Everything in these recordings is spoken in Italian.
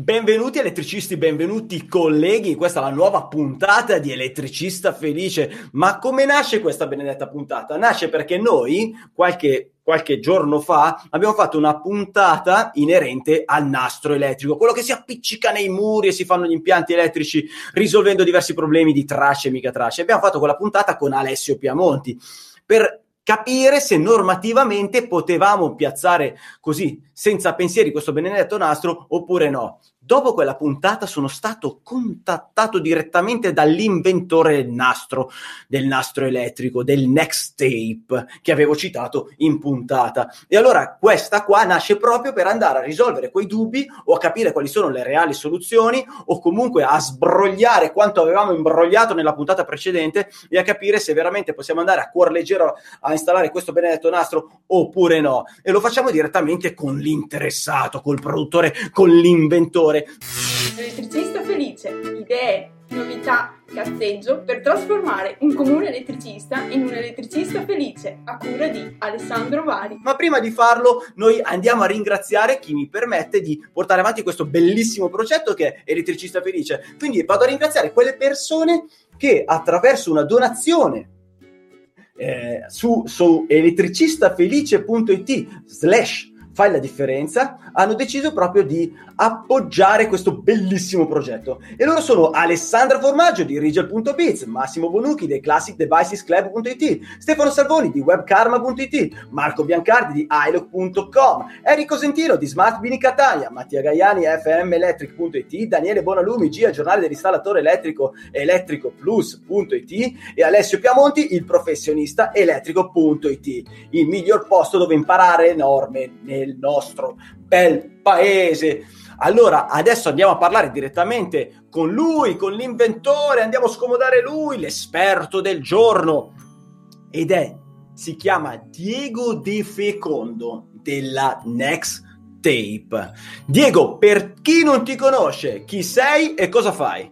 Benvenuti elettricisti, benvenuti colleghi, questa è la nuova puntata di Elettricista Felice. Ma come nasce questa benedetta puntata? Nasce perché noi, qualche, qualche giorno fa, abbiamo fatto una puntata inerente al nastro elettrico, quello che si appiccica nei muri e si fanno gli impianti elettrici risolvendo diversi problemi di tracce e mica tracce. Abbiamo fatto quella puntata con Alessio Piamonti per capire se normativamente potevamo piazzare così, senza pensieri, questo benedetto nastro oppure no. Dopo quella puntata sono stato contattato direttamente dall'inventore del nastro, del nastro elettrico, del Next Tape che avevo citato in puntata. E allora questa qua nasce proprio per andare a risolvere quei dubbi o a capire quali sono le reali soluzioni o comunque a sbrogliare quanto avevamo imbrogliato nella puntata precedente e a capire se veramente possiamo andare a cuor leggero a installare questo benedetto nastro oppure no. E lo facciamo direttamente con l'interessato, col produttore, con l'inventore Elettricista felice, idee, novità, cazzeggio per trasformare un comune elettricista in un elettricista felice a cura di Alessandro Vari. Ma prima di farlo noi andiamo a ringraziare chi mi permette di portare avanti questo bellissimo progetto che è Elettricista Felice. Quindi vado a ringraziare quelle persone che attraverso una donazione eh, su, su elettricistafelice.it slash fai la differenza, hanno deciso proprio di appoggiare questo bellissimo progetto. E loro sono Alessandra Formaggio di Rigel.biz, Massimo Bonucchi di ClassicDevicesClub.it, Stefano Salvoni di WebKarma.it, Marco Biancardi di iLock.com, Enrico Sentino di Smart Bini Catania, Mattia Gaiani FMElectric.it, Daniele Bonalumi, GIA, giornale dell'installatore elettrico elettricoplus.it e Alessio Piamonti, il professionista elettrico.it, il miglior posto dove imparare norme nel nostro bel paese. Allora, adesso andiamo a parlare direttamente con lui, con l'inventore, andiamo a scomodare lui, l'esperto del giorno. Ed è, si chiama Diego De Fecondo della Next Tape. Diego, per chi non ti conosce, chi sei e cosa fai?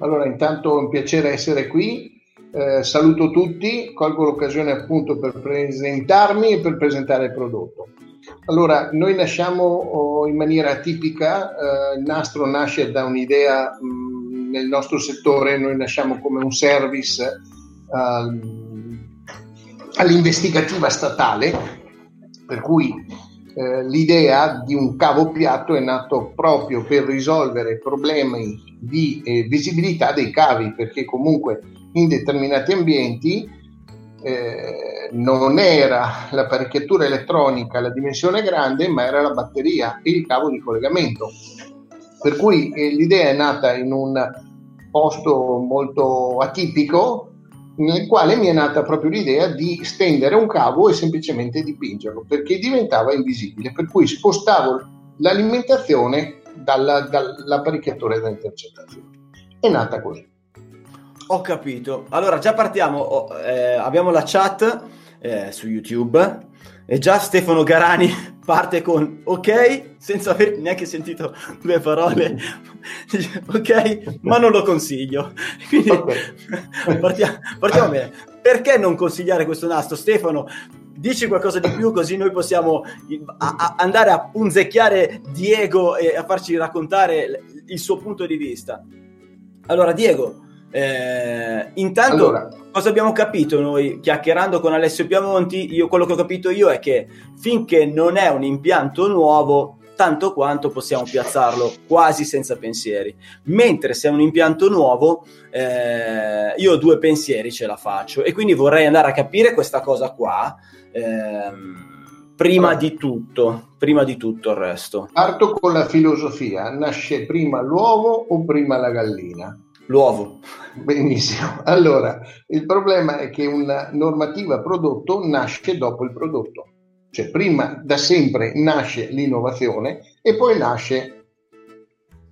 Allora, intanto è un piacere essere qui. Eh, saluto tutti, colgo l'occasione appunto per presentarmi e per presentare il prodotto. Allora, noi nasciamo in maniera tipica, eh, il nastro nasce da un'idea mm, nel nostro settore, noi nasciamo come un service eh, all'investigativa statale, per cui eh, l'idea di un cavo piatto è nato proprio per risolvere problemi di eh, visibilità dei cavi, perché comunque in determinati ambienti non era l'apparecchiatura elettronica la dimensione grande, ma era la batteria e il cavo di collegamento. Per cui eh, l'idea è nata in un posto molto atipico, nel quale mi è nata proprio l'idea di stendere un cavo e semplicemente dipingerlo, perché diventava invisibile, per cui spostavo l'alimentazione dalla, dall'apparecchiatura da intercettazione. È nata così. Ho capito. Allora, già partiamo. Oh, eh, abbiamo la chat eh, su YouTube e già Stefano Garani parte con ok, senza aver neanche sentito due parole. ok, ma non lo consiglio. Quindi okay. partiamo, partiamo bene. Perché non consigliare questo nastro, Stefano? Dici qualcosa di più così noi possiamo a, a andare a punzecchiare Diego e a farci raccontare il suo punto di vista. Allora, Diego, eh, intanto, allora. Cosa abbiamo capito noi chiacchierando con Alessio Piamonti? Io, quello che ho capito io è che finché non è un impianto nuovo, tanto quanto possiamo piazzarlo quasi senza pensieri. Mentre se è un impianto nuovo, eh, io due pensieri ce la faccio e quindi vorrei andare a capire questa cosa qua. Ehm, prima di tutto, prima di tutto il resto. Parto con la filosofia: nasce prima l'uovo o prima la gallina? L'uovo. Benissimo. Allora, il problema è che una normativa prodotto nasce dopo il prodotto. Cioè, prima da sempre nasce l'innovazione e poi nasce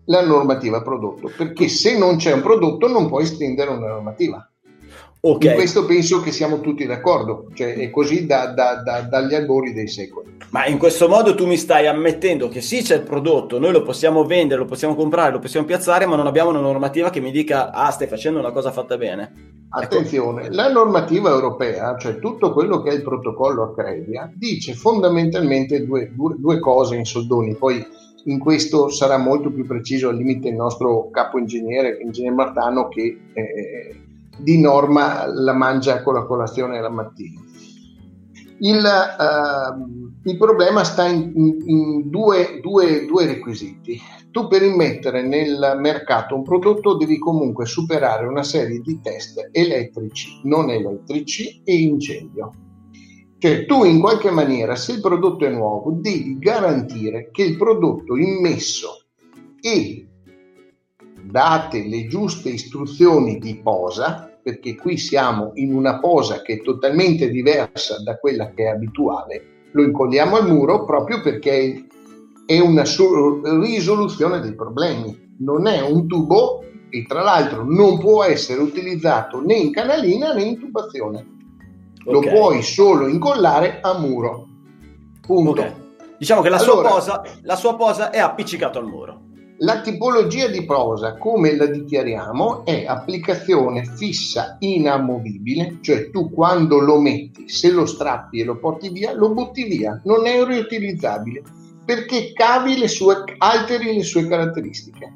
la normativa prodotto, perché se non c'è un prodotto non puoi estendere una normativa. Okay. In questo penso che siamo tutti d'accordo, cioè è così da, da, da, dagli albori dei secoli. Ma in questo modo tu mi stai ammettendo che sì c'è il prodotto, noi lo possiamo vendere, lo possiamo comprare, lo possiamo piazzare, ma non abbiamo una normativa che mi dica ah stai facendo una cosa fatta bene. Ecco. Attenzione, ecco. la normativa europea, cioè tutto quello che è il protocollo Accredia, dice fondamentalmente due, due, due cose in soldoni, poi in questo sarà molto più preciso al limite il nostro capo ingegnere, ingegnere Martano, che eh, di norma la mangia con la colazione la mattina. Il, uh, il problema sta in, in, due, due, due, requisiti. Tu per immettere nel mercato un prodotto devi comunque superare una serie di test elettrici, non elettrici e incendio. Cioè tu in qualche maniera, se il prodotto è nuovo, devi garantire che il prodotto immesso e date le giuste istruzioni di posa, perché qui siamo in una posa che è totalmente diversa da quella che è abituale, lo incolliamo al muro proprio perché è una risoluzione dei problemi. Non è un tubo e tra l'altro non può essere utilizzato né in canalina né in tubazione. Lo okay. puoi solo incollare a muro. Punto. Okay. Diciamo che la, allora, sua posa, la sua posa è appiccicato al muro. La tipologia di prosa, come la dichiariamo, è applicazione fissa inamovibile, cioè tu quando lo metti, se lo strappi e lo porti via, lo butti via, non è riutilizzabile perché cavi le sue, alteri le sue caratteristiche.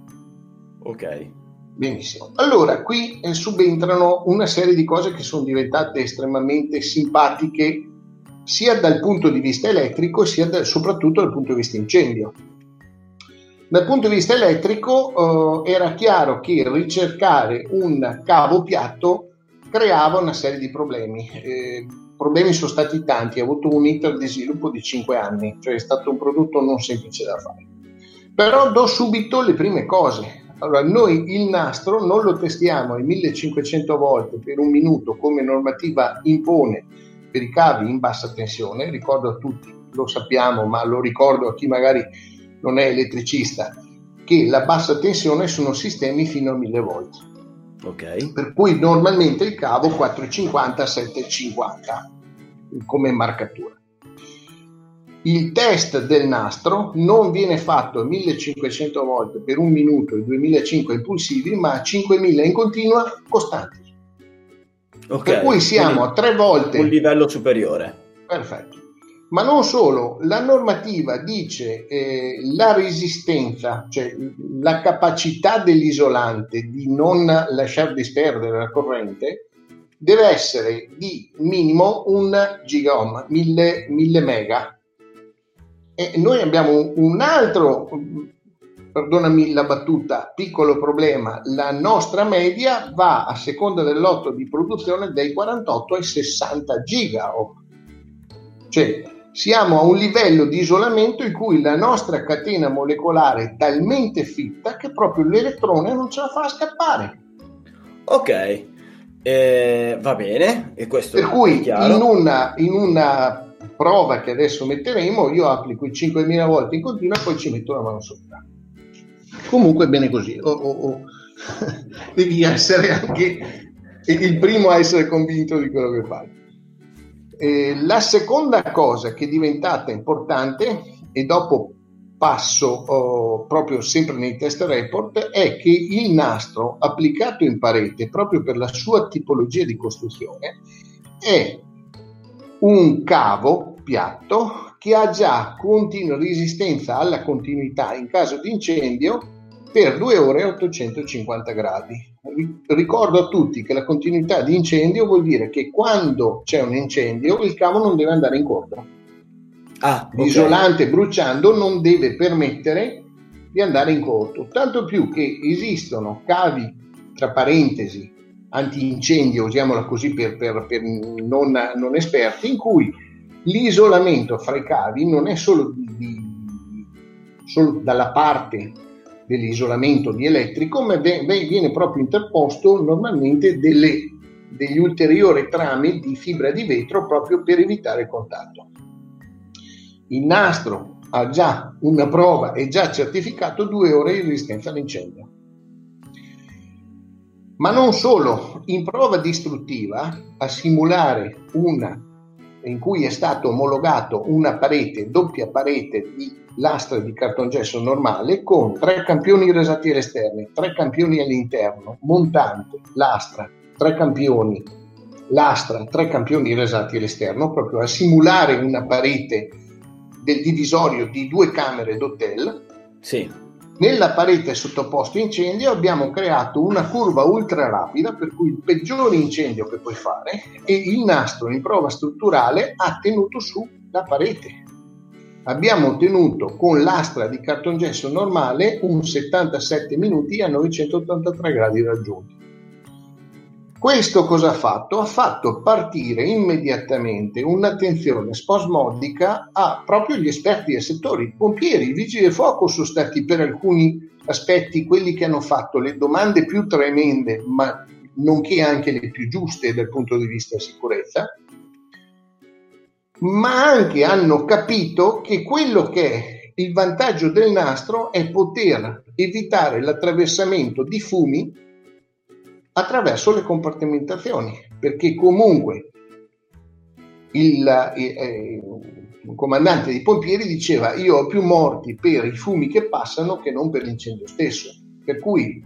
Ok. Benissimo. Allora, qui eh, subentrano una serie di cose che sono diventate estremamente simpatiche sia dal punto di vista elettrico sia da, soprattutto dal punto di vista incendio. Dal punto di vista elettrico eh, era chiaro che ricercare un cavo piatto creava una serie di problemi. Eh, problemi sono stati tanti, ha avuto un iter di sviluppo di 5 anni, cioè è stato un prodotto non semplice da fare. Però do subito le prime cose. Allora, noi il nastro non lo testiamo ai 1500 volte per un minuto come normativa impone per i cavi in bassa tensione, ricordo a tutti, lo sappiamo, ma lo ricordo a chi magari non è elettricista, che la bassa tensione sono sistemi fino a 1000 volt. Okay. Per cui normalmente il cavo 450-750 come marcatura. Il test del nastro non viene fatto a 1500 volt per un minuto e 2005 impulsivi, ma a 5000 in continua costanti. Okay. Per cui siamo a tre volte un livello superiore. Perfetto. Ma non solo, la normativa dice eh, la resistenza, cioè la capacità dell'isolante di non lasciar disperdere la corrente, deve essere di minimo un gigaohm, 1000, 1000 mega. E noi abbiamo un altro, perdonami la battuta, piccolo problema, la nostra media va a seconda del lotto di produzione dai 48 ai 60 gigaohm. Cioè, siamo a un livello di isolamento in cui la nostra catena molecolare è talmente fitta che proprio l'elettrone non ce la fa scappare. Ok, eh, va bene. E questo per cui in una, in una, prova che adesso metteremo io applico i 5000 volte in continua e poi ci metto la mano sopra. Comunque è bene così. Oh, oh, oh. Devi essere anche il primo a essere convinto di quello che fai. Eh, la seconda cosa che è diventata importante, e dopo passo oh, proprio sempre nei test report, è che il nastro applicato in parete, proprio per la sua tipologia di costruzione, è un cavo piatto che ha già continua resistenza alla continuità in caso di incendio per 2 ore e 850 gradi ricordo a tutti che la continuità di incendio vuol dire che quando c'è un incendio il cavo non deve andare in corto. Ah, okay. L'isolante bruciando non deve permettere di andare in corto, tanto più che esistono cavi, tra parentesi, antincendio, usiamola così per, per, per non, non, esperti, in cui l'isolamento fra i cavi non è solo, di, solo dalla parte dell'isolamento di elettrico, ma viene proprio interposto normalmente delle, degli ulteriori trami di fibra di vetro proprio per evitare il contatto. Il nastro ha già una prova, è già certificato due ore di resistenza all'incendio. Ma non solo, in prova distruttiva, a simulare una in cui è stato omologato una parete, doppia parete di lastre di cartongesso normale con tre campioni resati all'esterno, tre campioni all'interno, montante, lastra, tre campioni, lastra, tre campioni resati all'esterno, proprio a simulare una parete del divisorio di due camere d'hotel. Sì. Nella parete sottoposta incendio abbiamo creato una curva ultra rapida per cui il peggiore incendio che puoi fare e il nastro in prova strutturale ha tenuto su la parete. Abbiamo ottenuto con l'astra di cartongesso normale un 77 minuti a 983 gradi raggiunti. Questo cosa ha fatto? Ha fatto partire immediatamente un'attenzione spasmodica a proprio gli esperti del settore. I pompieri, i vigili del fuoco sono stati per alcuni aspetti quelli che hanno fatto le domande più tremende, ma nonché anche le più giuste dal punto di vista sicurezza, ma anche hanno capito che quello che è il vantaggio del nastro è poter evitare l'attraversamento di fumi attraverso le compartimentazioni, perché comunque il, eh, il comandante dei pompieri diceva io ho più morti per i fumi che passano che non per l'incendio stesso. Per cui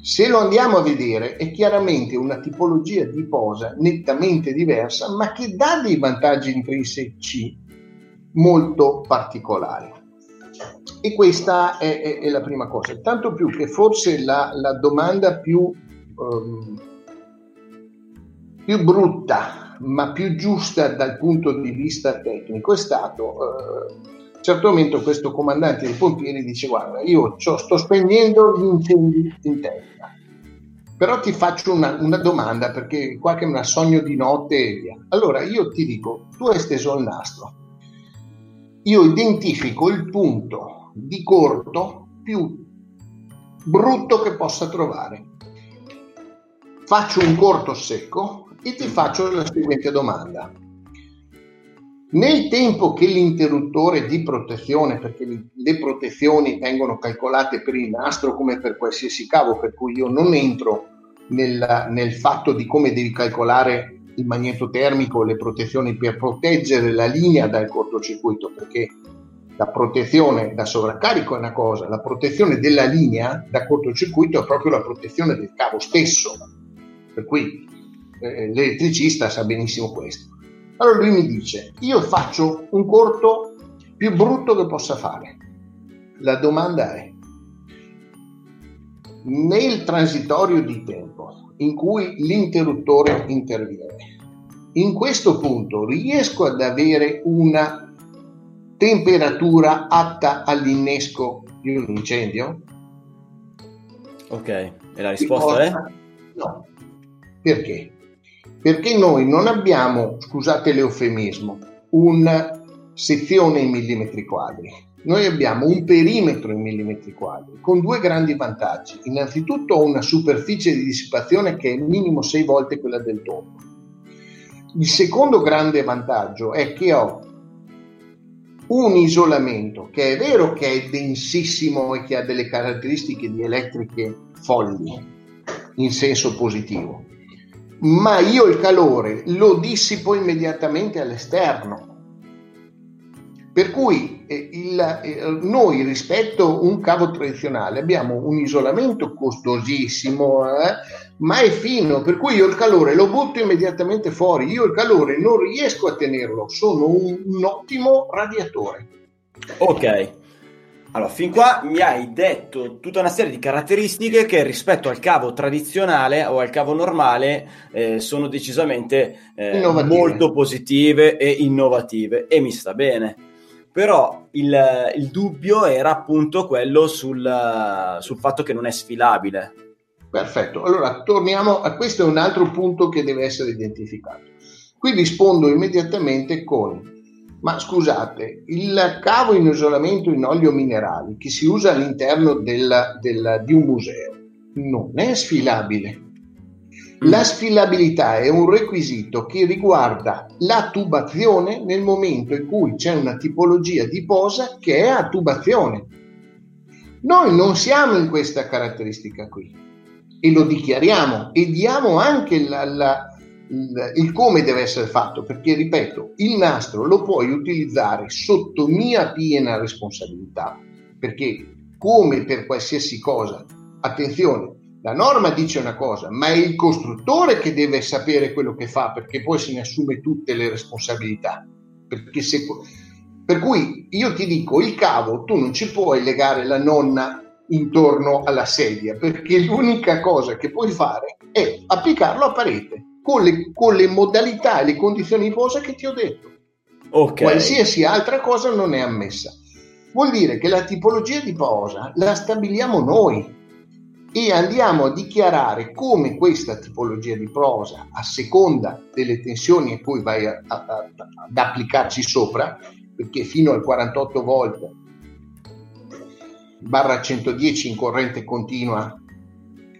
se lo andiamo a vedere è chiaramente una tipologia di posa nettamente diversa, ma che dà dei vantaggi intrinseci molto particolari. E questa è, è, è, la prima cosa, tanto più che forse la, la domanda più, um, più, brutta, ma più giusta dal punto di vista tecnico è stato, uh, a un certo momento questo comandante dei pompieri dice guarda io sto spegnendo gli incendi in testa, però ti faccio una, una domanda perché qua che è un sogno di notte e via. Allora io ti dico, tu hai steso il nastro, io identifico il punto di corto più brutto che possa trovare. Faccio un corto secco e ti faccio la seguente domanda. Nel tempo che l'interruttore di protezione, perché le protezioni vengono calcolate per il nastro come per qualsiasi cavo, per cui io non entro nel, nel fatto di come devi calcolare il magnetotermico, le protezioni per proteggere la linea dal cortocircuito, perché la protezione da sovraccarico è una cosa, la protezione della linea da cortocircuito è proprio la protezione del cavo stesso. Per cui eh, l'elettricista sa benissimo questo. Allora lui mi dice, io faccio un corto più brutto che possa fare. La domanda è, nel transitorio di tempo in cui l'interruttore interviene, in questo punto riesco ad avere una temperatura atta all'innesco di un incendio? Ok, e la risposta è? No. Perché? Perché noi non abbiamo, scusate l'eufemismo, una sezione in millimetri quadri. Noi abbiamo un perimetro in millimetri quadri con due grandi vantaggi. Innanzitutto ho una superficie di dissipazione che è minimo 6 volte quella del tondo. Il secondo grande vantaggio è che ho un isolamento che è vero che è densissimo e che ha delle caratteristiche di elettriche folli in senso positivo, ma io il calore lo dissipo immediatamente all'esterno. Per cui eh, il, eh, noi rispetto a un cavo tradizionale abbiamo un isolamento costosissimo, eh, ma è fino, per cui io il calore lo butto immediatamente fuori, io il calore non riesco a tenerlo, sono un, un ottimo radiatore. Ok, allora fin qua mi hai detto tutta una serie di caratteristiche che rispetto al cavo tradizionale o al cavo normale eh, sono decisamente eh, molto positive e innovative e mi sta bene. Però il, il dubbio era appunto quello sul, sul fatto che non è sfilabile Perfetto, allora torniamo a questo è un altro punto che deve essere identificato. Qui rispondo immediatamente con ma scusate, il cavo in isolamento in olio minerali che si usa all'interno del, del, di un museo non è sfilabile. Mm. La sfilabilità è un requisito che riguarda la tubazione nel momento in cui c'è una tipologia di posa che è a tubazione. Noi non siamo in questa caratteristica qui e lo dichiariamo e diamo anche la, la, il, come deve essere fatto, perché ripeto, il nastro lo puoi utilizzare sotto mia piena responsabilità, perché come per qualsiasi cosa, attenzione, la norma dice una cosa, ma è il costruttore che deve sapere quello che fa, perché poi se ne assume tutte le responsabilità. Se Per cui io ti dico, il cavo, tu non ci puoi legare la nonna intorno alla sedia, perché l'unica cosa che puoi fare è applicarlo a parete, con le, con le modalità e le condizioni di posa che ti ho detto. Okay. Qualsiasi altra cosa non è ammessa. Vuol dire che la tipologia di posa la stabiliamo noi e andiamo a dichiarare come questa tipologia di prosa, a seconda delle tensioni e poi vai a, a, a, ad applicarci sopra, perché fino al 48 volt barra 110 in corrente continua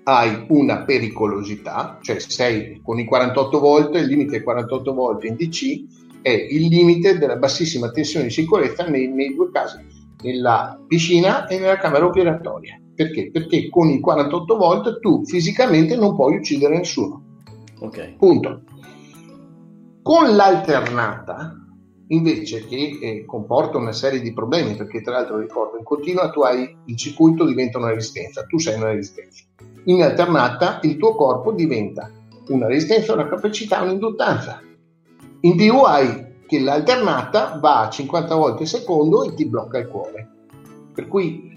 hai una pericolosità, cioè sei con i 48 volt, il limite 48 volt in DC è il limite della bassissima tensione di sicurezza nei, nei due casi, nella piscina e nella camera operatoria. Perché? Perché con i 48 volt tu fisicamente non puoi uccidere nessuno. Ok. Punto. Con l'alternata, invece, che eh, comporta una serie di problemi, perché tra l'altro ricordo, in continua tu hai il circuito diventa una resistenza, tu sei una resistenza. In alternata il tuo corpo diventa una resistenza, una capacità, un'induttanza. In più hai che l'alternata va a 50 volte al secondo e ti blocca il cuore. Per cui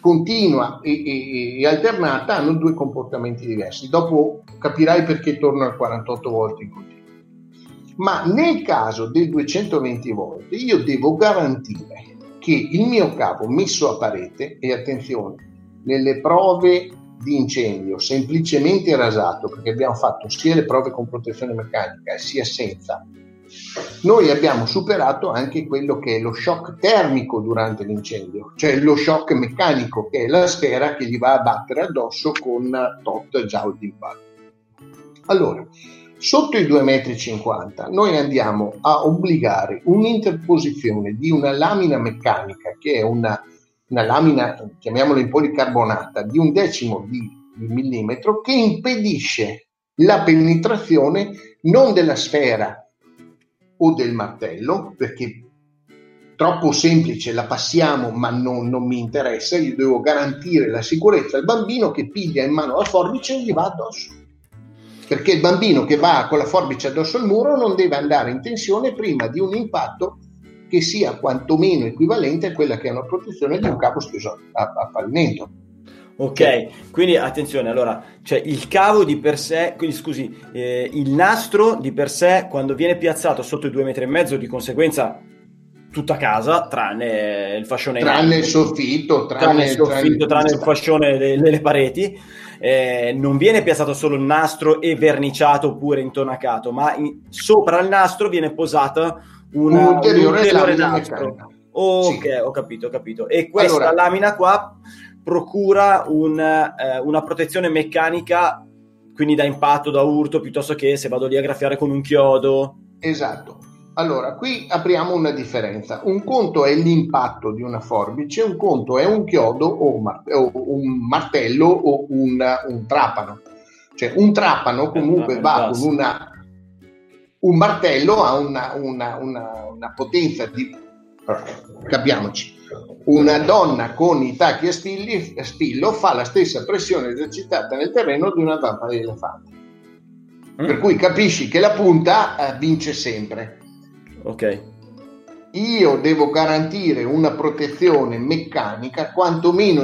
continua e, e, e, alternata hanno due comportamenti diversi. Dopo capirai perché torno al 48 volte in continuo. Ma nel caso del 220 volte io devo garantire che il mio cavo messo a parete, e attenzione, nelle prove di incendio semplicemente rasato, perché abbiamo fatto sia le prove con protezione meccanica sia senza, noi abbiamo superato anche quello che è lo shock termico durante l'incendio, cioè lo shock meccanico, che è la sfera che gli va a battere addosso con tot joule di impatto. Allora, sotto i 2,50 m noi andiamo a obbligare un'interposizione di una lamina meccanica, che è una, una lamina, chiamiamola in policarbonata, di un decimo di, di millimetro, che impedisce la penetrazione non della sfera o del martello, perché troppo semplice, la passiamo ma non, non, mi interessa, io devo garantire la sicurezza al bambino che piglia in mano la forbice e gli va addosso. Perché il bambino che va con la forbice addosso al muro non deve andare in tensione prima di un impatto che sia quantomeno equivalente a quella che è una protezione di un capo steso a, a pavimento. Ok, quindi attenzione, allora, cioè il cavo di per sé, quindi scusi, eh, il nastro di per sé quando viene piazzato sotto i due metri e mezzo, di conseguenza tutta casa, tranne il fascione tranne il soffitto, tranne, tranne il soffitto, tranne, tranne il fascione delle, delle pareti, eh, non viene piazzato solo il nastro e verniciato oppure intonacato, ma in, sopra il nastro viene posata una, un ulteriore, nastro. Ok, sì. ho capito, ho capito. E questa allora, lamina qua procura un, eh, una protezione meccanica, quindi da impatto, da urto, piuttosto che se vado lì a graffiare con un chiodo. Esatto. Allora, qui apriamo una differenza. Un conto è l'impatto di una forbice, un conto è un chiodo o un, mart- o un martello o un, un, trapano. Cioè un trapano comunque eh, va con una... Un martello ha una, una, una potenza di... Capiamoci una donna con i tacchi a, spilli, a spillo fa la stessa pressione esercitata nel terreno di una zampa di elefante. Mm. Per cui capisci che la punta eh, vince sempre. Ok. Io devo garantire una protezione meccanica quantomeno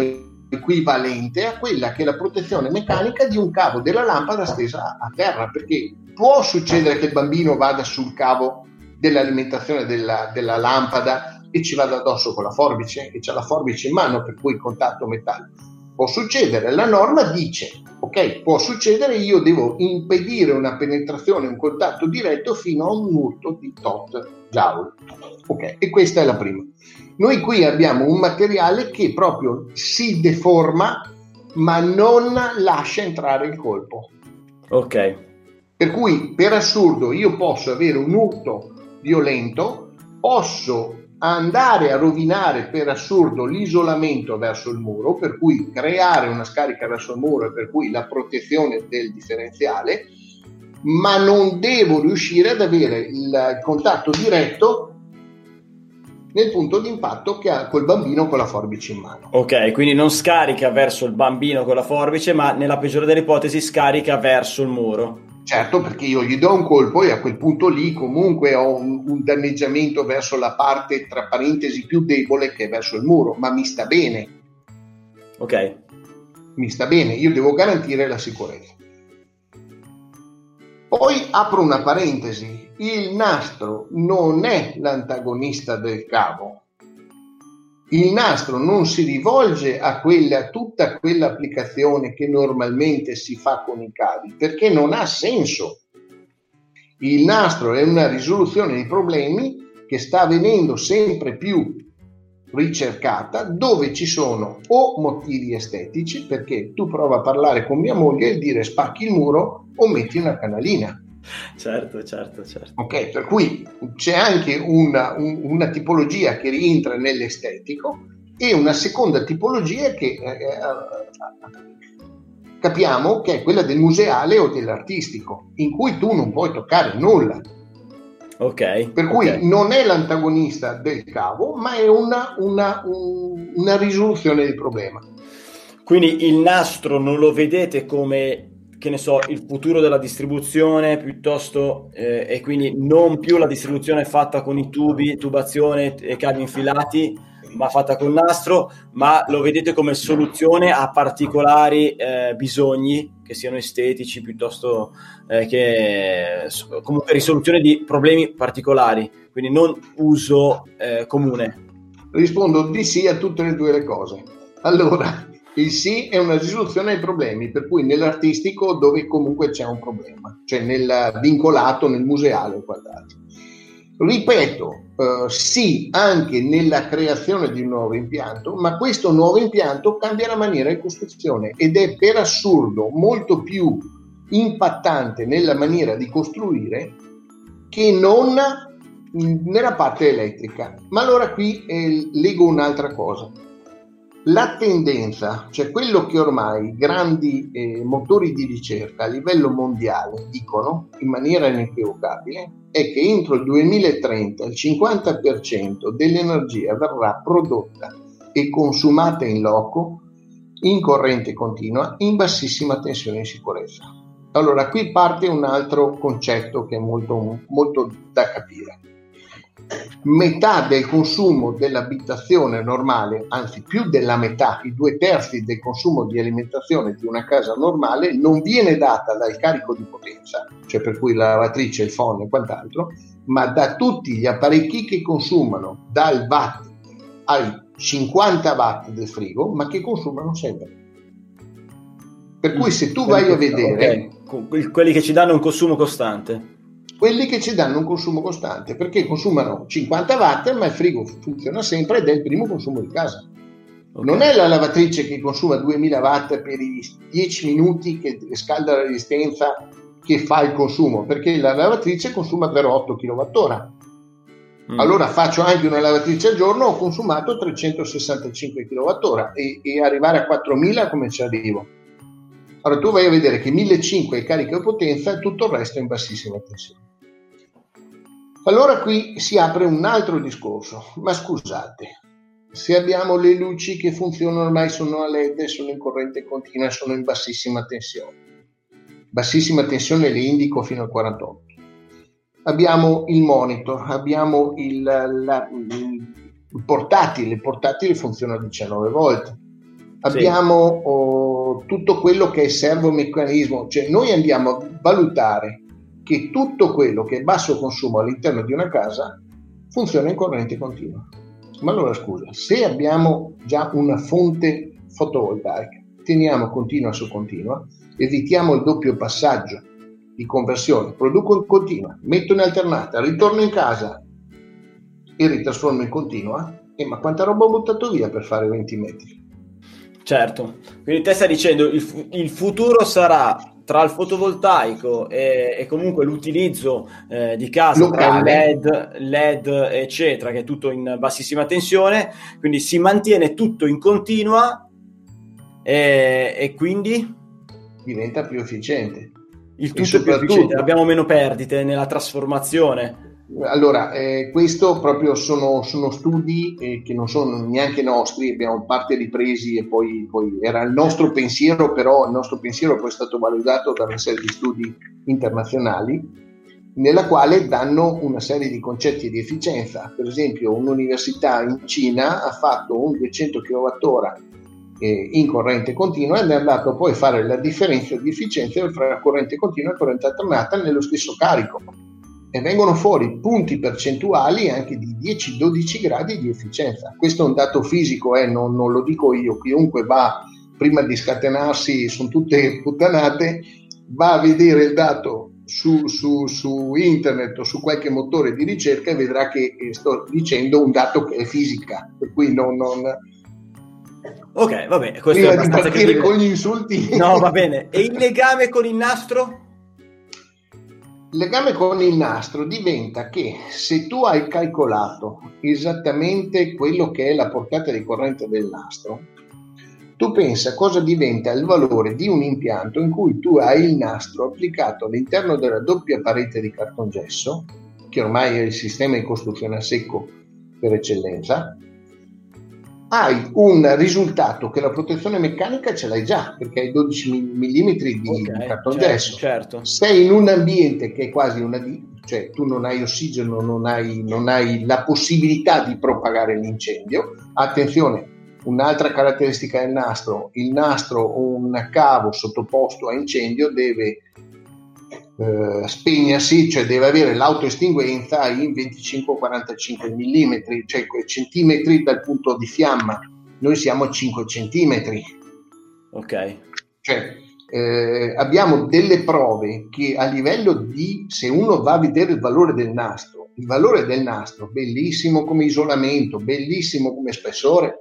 equivalente a quella che è la protezione meccanica di un cavo della lampada stesa a terra, perché può succedere che il bambino vada sul cavo dell'alimentazione della, della lampada e ci vada addosso con la forbice e c'è la forbice in mano per cui il contatto metallico. Può succedere, la norma dice, ok, può succedere, io devo impedire una penetrazione, un contatto diretto fino a un urto di tot joule. Ok, e questa è la prima. Noi qui abbiamo un materiale che proprio si deforma ma non lascia entrare il colpo. Ok. Per cui, per assurdo, io posso avere un urto violento, posso andare a rovinare per assurdo l'isolamento verso il muro, per cui creare una scarica verso il muro e per cui la protezione del differenziale, ma non devo riuscire ad avere il contatto diretto nel punto di impatto che ha col bambino con la forbice in mano. Ok, quindi non scarica verso il bambino con la forbice, ma nella peggiore delle ipotesi scarica verso il muro. Certo, perché io gli do un colpo e a quel punto lì comunque ho un, un, danneggiamento verso la parte, tra parentesi, più debole che è verso il muro, ma mi sta bene. Ok. Mi sta bene, io devo garantire la sicurezza. Poi apro una parentesi, il nastro non è l'antagonista del cavo, il nastro non si rivolge a, quella, a tutta quell'applicazione che normalmente si fa con i cavi perché non ha senso. Il nastro è una risoluzione dei problemi che sta venendo sempre più ricercata dove ci sono o motivi estetici perché tu prova a parlare con mia moglie e dire spacchi il muro o metti una canalina certo, certo, certo. Ok, per cui c'è anche una, un, una tipologia che rientra nell'estetico e una seconda tipologia che eh, eh, capiamo che è quella del museale o dell'artistico, in cui tu non puoi toccare nulla. Ok. Per cui okay. non è l'antagonista del cavo, ma è una, una, un, una risoluzione del problema. Quindi il nastro non lo vedete come che ne so, il futuro della distribuzione piuttosto eh, e quindi non più la distribuzione fatta con i tubi, tubazione e cavi infilati, ma fatta col nastro, ma lo vedete come soluzione a particolari eh, bisogni che siano estetici piuttosto eh, che comunque risoluzione di problemi particolari, quindi non uso eh, comune. Rispondo di sì a tutte e due le cose. Allora, il sì è una risoluzione ai problemi, per cui nell'artistico dove comunque c'è un problema, cioè nel vincolato, nel museale o quant'altro. Ripeto, eh, sì anche nella creazione di un nuovo impianto, ma questo nuovo impianto cambia la maniera di costruzione ed è per assurdo molto più impattante nella maniera di costruire che non nella parte elettrica. Ma allora qui eh, leggo un'altra cosa la tendenza, cioè quello che ormai i grandi eh, motori di ricerca a livello mondiale dicono in maniera inequivocabile, è che entro il 2030 il 50% dell'energia verrà prodotta e consumata in loco in corrente continua in bassissima tensione di sicurezza. Allora qui parte un altro concetto che è molto, molto da capire metà del consumo dell'abitazione normale, anzi più della metà, i due terzi del consumo di alimentazione di una casa normale non viene data dal carico di potenza, cioè per cui la lavatrice, il phon e quant'altro, ma da tutti gli apparecchi che consumano dal watt ai 50 watt del frigo, ma che consumano 6 watt. Per cui se tu vai a vedere... Okay. Quelli che ci danno un consumo costante quelli che ci danno un consumo costante perché consumano 50 watt ma il frigo funziona sempre ed è il primo consumo di casa okay. non è la lavatrice che consuma 2000 watt per i 10 minuti che scalda la resistenza che fa il consumo perché la lavatrice consuma per 8 kWh mm. allora faccio anche una lavatrice al giorno ho consumato 365 kWh e, e arrivare a 4000 come ci arrivo allora tu vai a vedere che 1500 è carica di potenza e tutto il resto è in bassissima tensione. Allora qui si apre un altro discorso, ma scusate, se abbiamo le luci che funzionano ormai sono a LED, sono in corrente continua, sono in bassissima tensione. Bassissima tensione le indico fino a 48. Abbiamo il monitor, abbiamo il, la, il portatile, il portatile funziona a 19 volte. Abbiamo sì. oh, tutto quello che è servomeccanismo, cioè noi andiamo a valutare che tutto quello che è basso consumo all'interno di una casa funziona in corrente continua. Ma allora scusa, se abbiamo già una fonte fotovoltaica, teniamo continua su continua, evitiamo il doppio passaggio di conversione, produco in continua, metto in alternata, ritorno in casa e ritrasformo in continua, e ma quanta roba ho buttato via per fare 20 metri? Certo, quindi te stai dicendo il, il futuro sarà tra il fotovoltaico e, e comunque l'utilizzo eh, di casa tra LED, LED, eccetera, che è tutto in bassissima tensione, quindi si mantiene tutto in continua e, e quindi diventa più efficiente. Il tutto più efficiente, abbiamo meno perdite nella trasformazione. Allora, eh, questo proprio sono, sono studi eh, che non sono neanche nostri, abbiamo parte ripresi e poi, poi, era il nostro pensiero, però il nostro pensiero poi è stato validato da una serie di studi internazionali nella quale danno una serie di concetti di efficienza. Per esempio, un'università in Cina ha fatto un 200 kWh eh, in corrente continua ed è andato poi a fare la differenza di efficienza fra corrente continua e corrente alternata nello stesso carico e vengono fuori punti percentuali anche di 10-12 gradi di efficienza. Questo è un dato fisico, eh, non, non lo dico io, chiunque va prima di scatenarsi, sono tutte puttanate, va a vedere il dato su, su, su, internet o su qualche motore di ricerca e vedrà che eh, sto dicendo un dato che è fisica, per cui non... non ok, vabbè, questo Prima è abbastanza di partire con gli insulti. No, va bene. E il legame con il nastro? Il legame con il nastro diventa che se tu hai calcolato esattamente quello che è la portata di corrente del nastro, tu pensa cosa diventa il valore di un impianto in cui tu hai il nastro applicato all'interno della doppia parete di cartongesso, che ormai è il sistema di costruzione a secco per eccellenza, hai un risultato che la protezione meccanica ce l'hai già perché hai 12 mm di okay, cartongesso. Certo, certo. Sei in un ambiente che è quasi una D, cioè tu non hai ossigeno, non hai, non hai la possibilità di propagare l'incendio. Attenzione, Un'altra caratteristica del nastro, il nastro un cavo sottoposto a incendio deve eh, spegnersi, cioè deve avere l'autoestinguenza in 25-45 mm, cioè centimetri dal punto di fiamma. Noi siamo a 5 centimetri. Ok. Cioè, eh, abbiamo delle prove che a livello di, se uno va a vedere il valore del nastro, il valore del nastro, bellissimo come isolamento, bellissimo come spessore,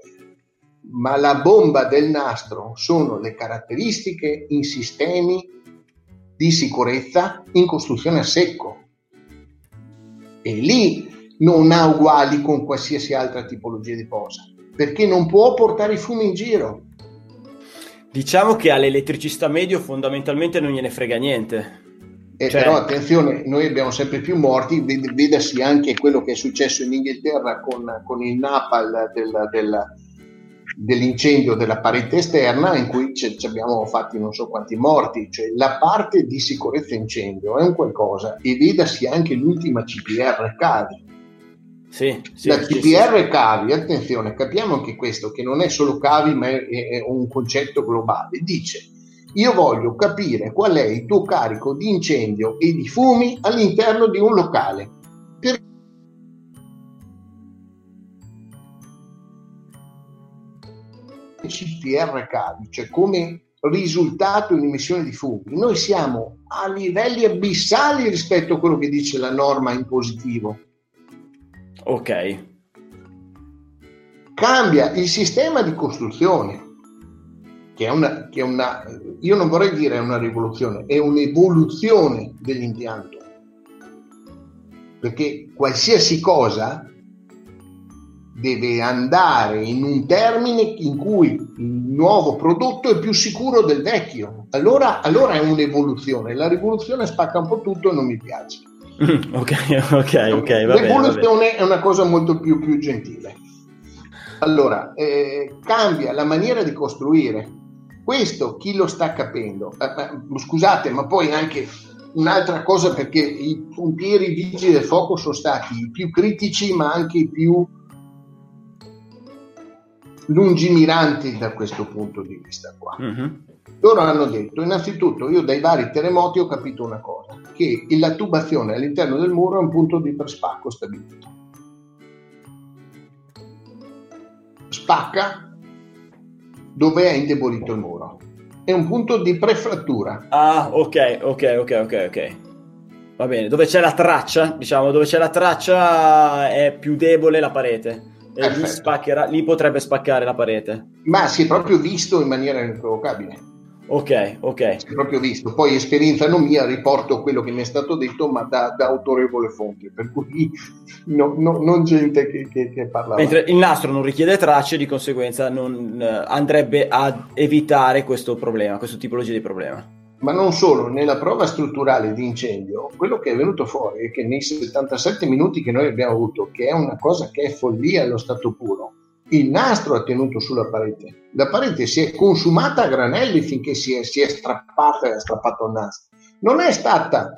ma la bomba del nastro sono le caratteristiche in sistemi di sicurezza in costruzione a secco. E lì non ha uguali con qualsiasi altra tipologia di posa, perché non può portare i fumi in giro. Diciamo che all'elettricista medio fondamentalmente non gliene frega niente. Eh, cioè... Però attenzione, noi abbiamo sempre più morti, vedasi anche quello che è successo in Inghilterra con, con il napal del, del, dell'incendio della parete esterna in cui ci abbiamo fatti non so quanti morti, cioè la parte di sicurezza incendio è un qualcosa e vedasi anche l'ultima CPR cavi. Sì, sì, la CPR sì, cavi, attenzione, capiamo anche questo che non è solo cavi ma è, è un concetto globale, dice io voglio capire qual è il tuo carico di incendio e di fumi all'interno di un locale. CPR cavi, cioè come risultato in emissione di fumi, noi siamo a livelli abissali rispetto a quello che dice la norma in positivo. Ok. Cambia il sistema di costruzione, che è una, che è una io non vorrei dire è una rivoluzione, è un'evoluzione dell'impianto. Perché qualsiasi cosa deve andare in un termine in cui il nuovo prodotto è più sicuro del vecchio. Allora, allora è un'evoluzione. La rivoluzione spacca un po' tutto e non mi piace. ok, ok, ok. L'evoluzione è una cosa molto più, più gentile. Allora, eh, cambia la maniera di costruire. Questo chi lo sta capendo? Eh, eh, scusate, ma poi anche un'altra cosa perché i pompieri vigili del fuoco sono stati i più critici ma anche i più lungimiranti da questo punto di vista qua. Mm-hmm. Loro hanno detto, innanzitutto, io dai vari terremoti ho capito una cosa, che la tubazione all'interno del muro è un punto di spacco stabilito. Spacca dove è indebolito il muro. È un punto di prefrattura. Ah, ok, ok, ok, ok, ok. Va bene, dove c'è la traccia, diciamo, dove c'è la traccia è più debole la parete e lì, spaccherà, lì potrebbe spaccare la parete. Ma si è proprio visto in maniera improvocabile. Ok, ok. Si è proprio visto. Poi esperienza non mia, riporto quello che mi è stato detto, ma da, da autorevole fonte, per cui no, no, non gente che, che, che parla. Mentre il nastro non richiede tracce, di conseguenza non, eh, andrebbe a evitare questo problema, questo tipologia di problema. Ma non solo, nella prova strutturale di incendio, quello che è venuto fuori è che nei 77 minuti che noi abbiamo avuto, che è una cosa che è follia allo stato puro, il nastro ha tenuto sulla parete. La parete si è consumata a granelli finché si è, si è strappata e ha strappato il nastro. Non è stata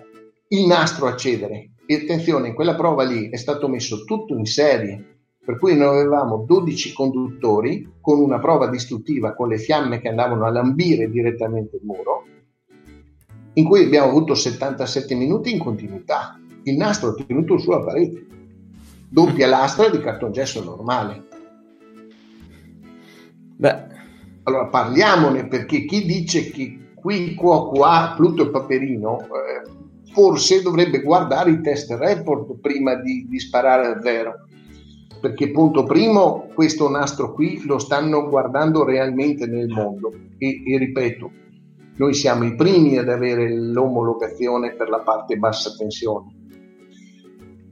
il nastro a cedere. E attenzione, in quella prova lì è stato messo tutto in serie, per cui noi avevamo 12 conduttori con una prova distruttiva con le fiamme che andavano a lambire direttamente il muro, in cui abbiamo avuto 77 minuti in continuità. Il nastro ha tenuto sulla parete, doppia lastra di cartongesso normale. Beh. Allora parliamone perché chi dice che qui, qua, qua, Pluto e Paperino, eh, forse dovrebbe guardare i test report prima di, di sparare a zero. Perché punto primo, questo nastro qui lo stanno guardando realmente nel mondo e, e ripeto, noi siamo i primi ad avere l'omologazione per la parte bassa tensione.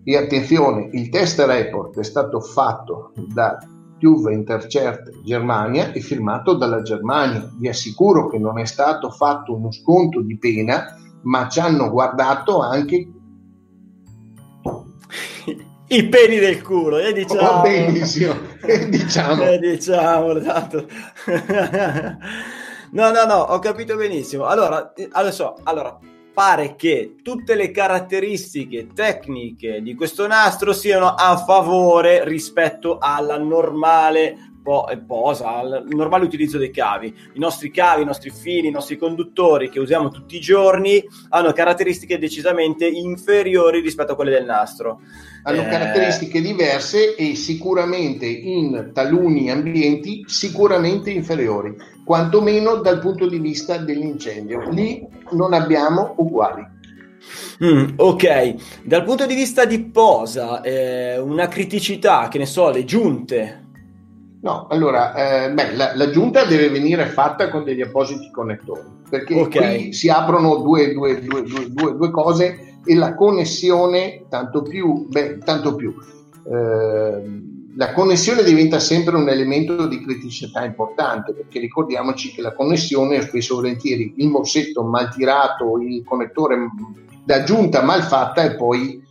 E attenzione, il test report è stato fatto da Juve Intercert Germania e firmato dalla Germania. Vi assicuro che non è stato fatto uno sconto di pena, ma ci hanno guardato anche i peli del culo, e diciamo. Va benissimo, e diciamo. E diciamo, esatto. No, no, no, ho capito benissimo. Allora, adesso, allora, pare che tutte le caratteristiche tecniche di questo nastro siano a favore rispetto alla normale po- posa, al normale utilizzo dei cavi. I nostri cavi, i nostri fili, i nostri conduttori che usiamo tutti i giorni hanno caratteristiche decisamente inferiori rispetto a quelle del nastro. Hanno eh... caratteristiche diverse e sicuramente in taluni ambienti sicuramente inferiori, quantomeno dal punto di vista dell'incendio. Lì non abbiamo uguali. Mm, ok, dal punto di vista di posa, eh, una criticità, che ne so, le giunte, No, allora, eh, beh, la, l'aggiunta deve venire fatta con degli appositi connettori, perché okay. qui si aprono due, due, due, due, cose e la connessione, tanto più, beh, tanto più, eh, la connessione diventa sempre un elemento di criticità importante, perché ricordiamoci che la connessione spesso e volentieri il morsetto mal tirato, il connettore d'aggiunta mal fatta e poi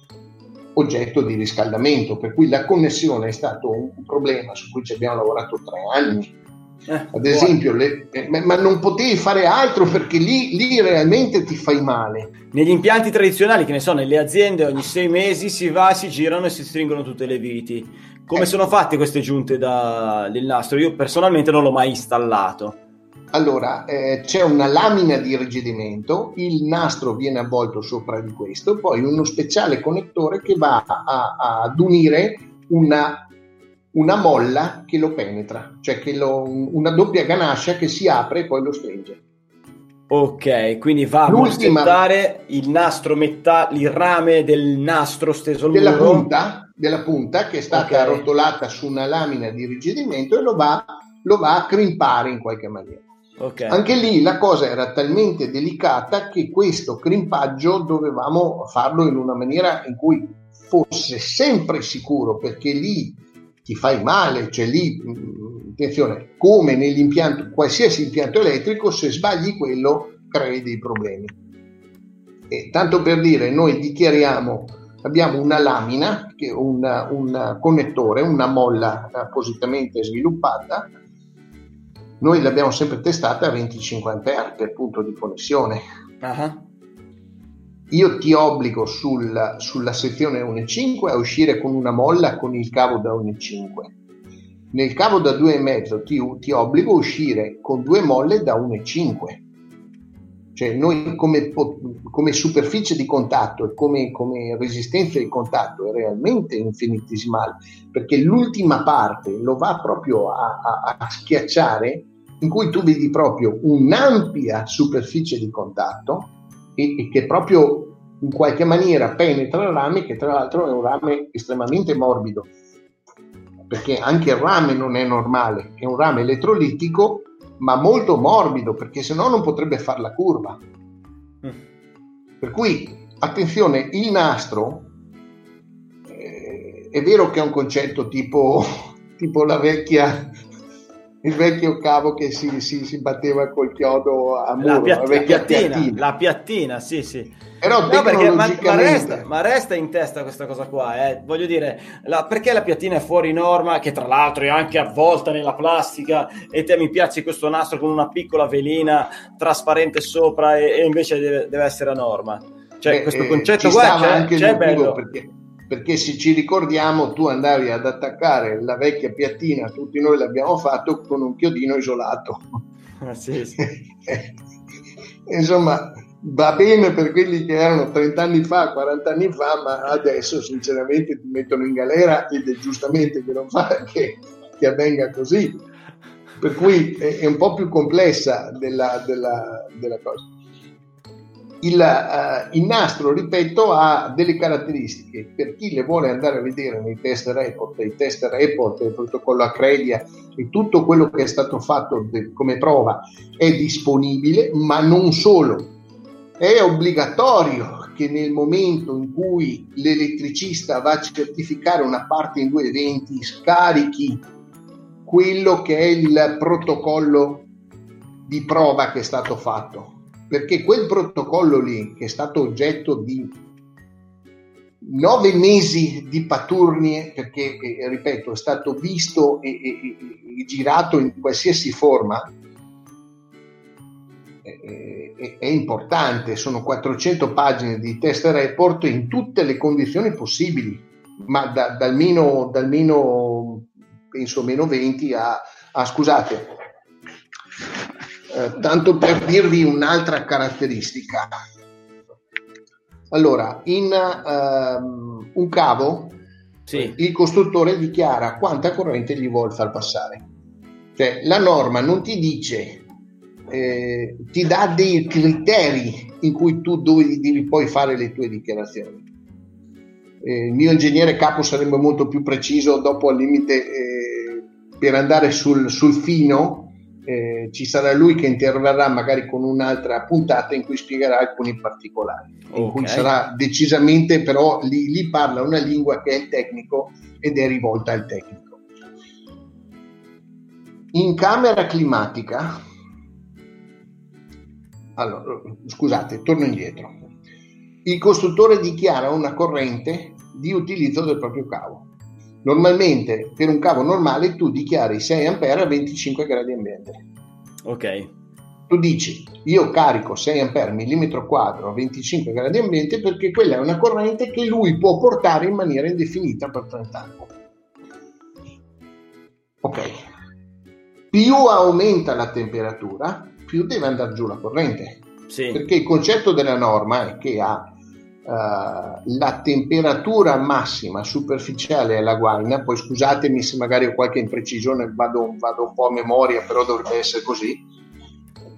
oggetto di riscaldamento, per cui la connessione è stato un problema su cui ci abbiamo lavorato tre anni. Eh, Ad esempio, le, eh, ma non potevi fare altro perché lì, lì, realmente ti fai male. Negli impianti tradizionali, che ne so, nelle aziende ogni sei mesi si va, si girano e si stringono tutte le viti. Come eh. sono fatte queste giunte da, del nastro? Io personalmente non l'ho mai installato. Allora, eh, c'è una lamina di irrigidimento, il nastro viene avvolto sopra di questo, poi uno speciale connettore che va a, a, ad unire una, una, molla che lo penetra, cioè lo, una doppia ganascia che si apre e poi lo stringe. Ok, quindi va L'ultima, a mostrare il nastro metta- il rame del nastro steso al della muro. Punta, della punta che è stata okay. arrotolata su una lamina di irrigidimento e lo va, lo va a crimpare in qualche maniera. Okay. Anche lì la cosa era talmente delicata che questo crimpaggio dovevamo farlo in una maniera in cui fosse sempre sicuro, perché lì ti fai male, cioè lì, mm, attenzione, come nell'impianto, qualsiasi impianto elettrico, se sbagli quello crei dei problemi. E tanto per dire, noi dichiariamo, abbiamo una lamina, un, un connettore, una molla appositamente sviluppata, noi l'abbiamo sempre testata a 25 A per punto di connessione. Uh-huh. Io ti obbligo sul, sulla sezione 1.5 a uscire con una molla con il cavo da 1.5. Nel cavo da 2,5 ti, ti obbligo a uscire con due molle da 1.5. Cioè noi come, come, superficie di contatto e come, come, resistenza di contatto è realmente infinitesimale, perché l'ultima parte lo va proprio a, a, a schiacciare in cui tu vedi proprio un'ampia superficie di contatto e, e, che proprio in qualche maniera penetra il rame, che tra l'altro è un rame estremamente morbido, perché anche il rame non è normale, è un rame elettrolitico, ma molto morbido, perché se no non potrebbe fare la curva. Mm. Per cui, attenzione, il nastro eh, è vero che è un concetto tipo, tipo la vecchia il vecchio cavo che si, si, si batteva col chiodo a muro, la, piat- la, piattina, piattina, la piattina, sì, sì. Però no, perché, ma, ma, resta, ma, resta, in testa questa cosa qua, eh. voglio dire, la, perché la piattina è fuori norma, che tra l'altro è anche avvolta nella plastica, e te mi piace questo nastro con una piccola velina trasparente sopra e, e invece deve, deve, essere a norma. Cioè, eh, questo concetto qua c'è, anche c'è bello. Perché, perché se ci ricordiamo tu andavi ad attaccare la vecchia piattina, tutti noi l'abbiamo fatto con un chiodino isolato. Ah, sì, sì. Insomma, va bene per quelli che erano 30 anni fa, 40 anni fa, ma adesso sinceramente ti mettono in galera ed è giustamente che non fa che, che avvenga così. Per cui è, è, un po' più complessa della, della, della cosa. Il, uh, il, nastro, ripeto, ha delle caratteristiche. Per chi le vuole andare a vedere nei test report, i test report, il protocollo Acredia e tutto quello che è stato fatto de- come prova è disponibile, ma non solo è obbligatorio che nel momento in cui l'elettricista va a certificare una parte in due eventi scarichi quello che è il protocollo di prova che è stato fatto perché quel protocollo lì che è stato oggetto di nove mesi di paturnie perché eh, ripeto è stato visto e, e, e girato in qualsiasi forma è, è, importante, sono 400 pagine di test report in tutte le condizioni possibili, ma da, dal, meno, dal meno, penso meno 20 a, a scusate, eh, tanto per dirvi un'altra caratteristica. Allora, in um, un cavo sì. il costruttore dichiara quanta corrente gli vuole far passare. Cioè, la norma non ti dice eh, ti dà dei criteri in cui tu devi, devi poi fare le tue dichiarazioni. Eh, il mio ingegnere capo sarebbe molto più preciso dopo al limite eh, per andare sul, sul fino eh, ci sarà lui che interverrà magari con un'altra puntata in cui spiegherà alcuni particolari okay. in cui sarà decisamente però lì, lì parla una lingua che è il tecnico ed è rivolta al tecnico in camera climatica allora, scusate, torno indietro. Il costruttore dichiara una corrente di utilizzo del proprio cavo. Normalmente per un cavo normale tu dichiari 6 A a 25 gradi ambiente. Ok. Tu dici io carico 6 A millimetro quadro a 25 gradi ambiente perché quella è una corrente che lui può portare in maniera indefinita per 30 anni. Ok. Più aumenta la temperatura, più deve andare giù la corrente. Sì. Perché il concetto della norma è che ha uh, la temperatura massima superficiale alla guaina, poi scusatemi se magari ho qualche imprecisione, vado, vado un po' a memoria, però dovrebbe essere così.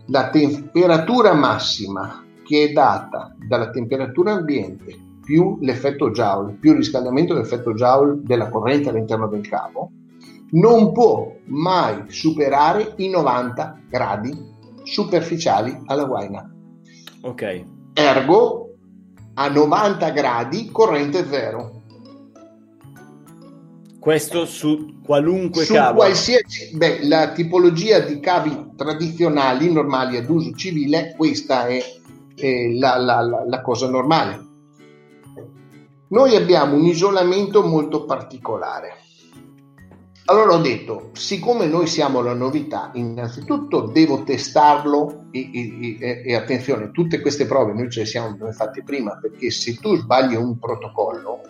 La temperatura massima che è data dalla temperatura ambiente più l'effetto Joule, più il riscaldamento dell'effetto Joule della corrente all'interno del cavo, non può mai superare i 90 gradi superficiali alla guaina. Ok. Ergo a 90 gradi corrente zero. Questo su qualunque su cavo. Qualsiasi, beh, la tipologia di cavi tradizionali, normali ad uso civile, questa è, è la, la, la, la cosa normale. Noi abbiamo un isolamento molto particolare allora ho detto, siccome noi siamo la novità, innanzitutto devo testarlo e, e, e, e attenzione, tutte queste prove noi ce le siamo fatte prima, perché se tu sbagli un protocollo,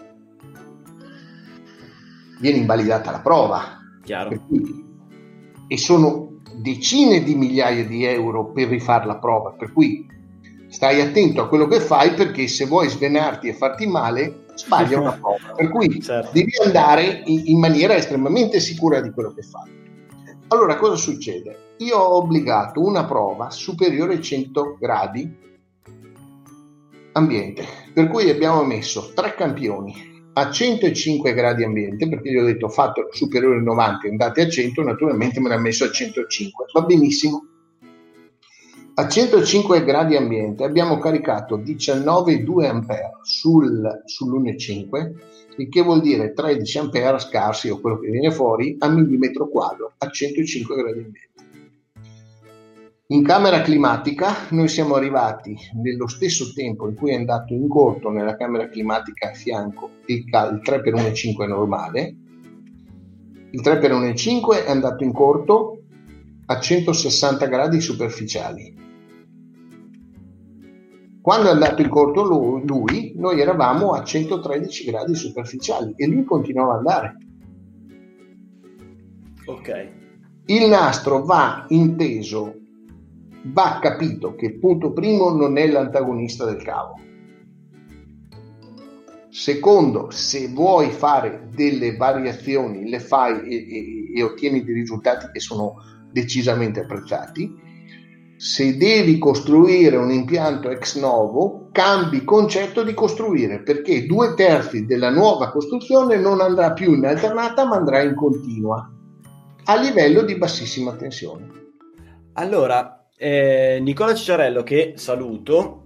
viene invalidata la prova. Chiaro. e sono decine di migliaia di euro per rifare la prova, per cui stai attento a quello che fai perché se vuoi svenarti e farti male sbaglia una prova. Per cui certo. devi andare in, maniera estremamente sicura di quello che fai. Allora, cosa succede? Io ho obbligato una prova superiore ai 100 gradi ambiente, per cui abbiamo messo tre campioni a 105 gradi ambiente, perché gli ho detto fatto superiore ai 90, andate a 100, naturalmente me l'ha messo a 105, va benissimo. A 105 gradi ambiente abbiamo caricato 19,2 A sul, sull'1,5, il che vuol dire 13 A scarsi o quello che viene fuori a millimetro quadro a 105 gradi ambiente. In camera climatica noi siamo arrivati nello stesso tempo in cui è andato in corto nella camera climatica a fianco il, il 3x1,5 normale, il 3x1,5 è andato in corto a 160 gradi superficiali quando è andato in corto lui, noi eravamo a 113 gradi superficiali e lui continuava ad andare. Ok. Il nastro va inteso, va capito che punto primo non è l'antagonista del cavo. Secondo, se vuoi fare delle variazioni, le fai e, e, e ottieni dei risultati che sono decisamente apprezzati se devi costruire un impianto ex novo, cambi concetto di costruire, perché due terzi della nuova costruzione non andrà più in alternata, ma andrà in continua, a livello di bassissima tensione. Allora, eh, Nicola Cicciarello, che saluto,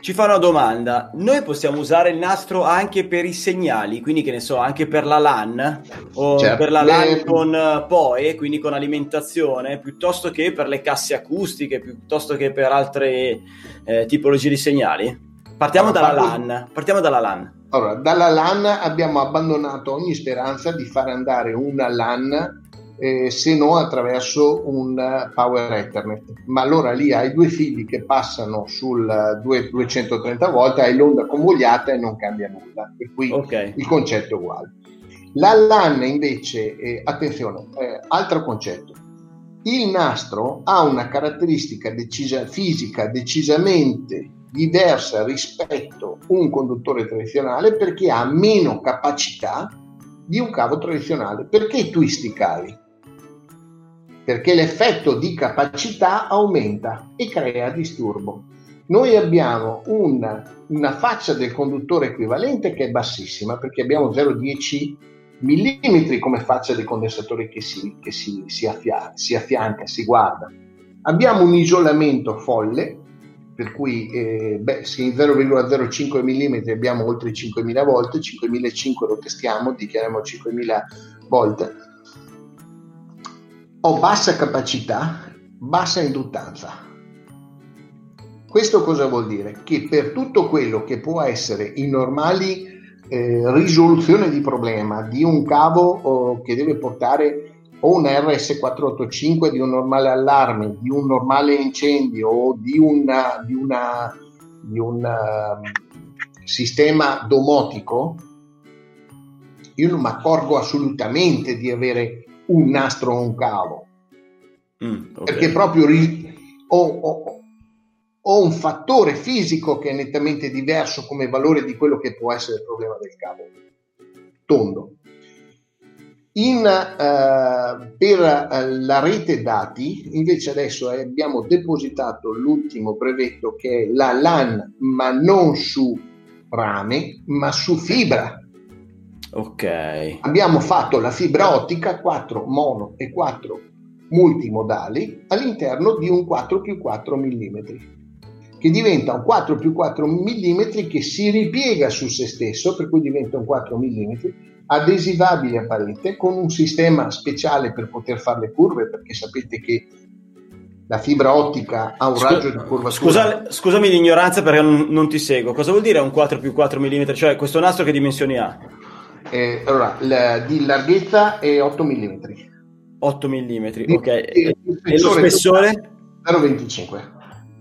ci fa una domanda. Noi possiamo usare il nastro anche per i segnali, quindi che ne so, anche per la LAN o certo. per la LAN eh, con uh, POE, quindi con alimentazione, piuttosto che per le casse acustiche, piuttosto che per altre eh, tipologie di segnali? Partiamo allora, dalla parlo... LAN. Partiamo dalla LAN. Allora, dalla LAN abbiamo abbandonato ogni speranza di far andare una LAN eh, se no attraverso un eh, Power Ethernet. Ma allora lì hai due fili che passano sul 230 volt, hai l'onda convogliata e non cambia nulla, per cui okay. il concetto è uguale. La LAN invece, eh, attenzione, eh, altro concetto. Il nastro ha una caratteristica decisa, fisica decisamente diversa rispetto a un conduttore tradizionale perché ha meno capacità di un cavo tradizionale. Perché twisti i cavi? Perché l'effetto di capacità aumenta e crea disturbo. Noi abbiamo una, una faccia del conduttore equivalente che è bassissima perché abbiamo 0,10 mm come faccia del condensatore che si, che si, si, affia, si affianca, si guarda. Abbiamo un isolamento folle, per cui eh, beh, se in 0,05 mm abbiamo oltre 5.000 volt, 5.500 lo testiamo, dichiariamo 5.000 volt, ho bassa capacità, bassa induttanza. Questo cosa vuol dire? Che per tutto quello che può essere in normali eh, risoluzione di problema di un cavo oh, che deve portare o un RS485 di un normale allarme, di un normale incendio o di, una, di, una, di un uh, sistema domotico, io non mi accorgo assolutamente di avere un nastro o un cavo. Mm, okay. Perché proprio ri- ho, ho, ho, un fattore fisico che è nettamente diverso come valore di quello che può essere il problema del cavo. Tondo. In, uh, per uh, la rete dati, invece adesso abbiamo depositato l'ultimo brevetto che è la LAN, ma non su rame, ma su fibra. Ok. Abbiamo fatto la fibra ottica 4 mono e 4 multimodali all'interno di un 4 più 4 mm che diventa un 4 più 4 mm che si ripiega su se stesso per cui diventa un 4 mm adesivabile a parete con un sistema speciale per poter fare le curve perché sapete che la fibra ottica ha un Scusa, raggio di curvatura. Scusa, scusami l'ignoranza perché non, non, ti seguo. Cosa vuol dire un 4 più 4 mm? Cioè questo nastro che dimensioni ha? Eh, allora, la, di larghezza è 8 mm. 8 mm, ok. E, e lo spessore? 0,25.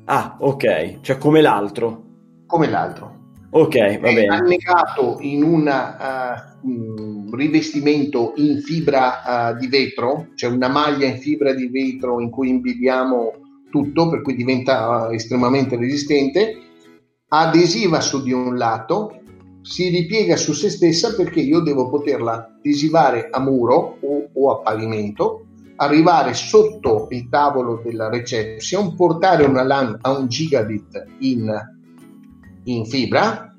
Ah, ok, cioè come l'altro. Come l'altro. Ok, va è bene. annegato in un uh, rivestimento in fibra uh, di vetro, cioè una maglia in fibra di vetro in cui imbibiamo tutto, per cui diventa uh, estremamente resistente, adesiva su di un lato si ripiega su se stessa perché io devo poterla adesivare a muro o, o a pavimento, arrivare sotto il tavolo della reception, portare una LAN a un gigabit in, in fibra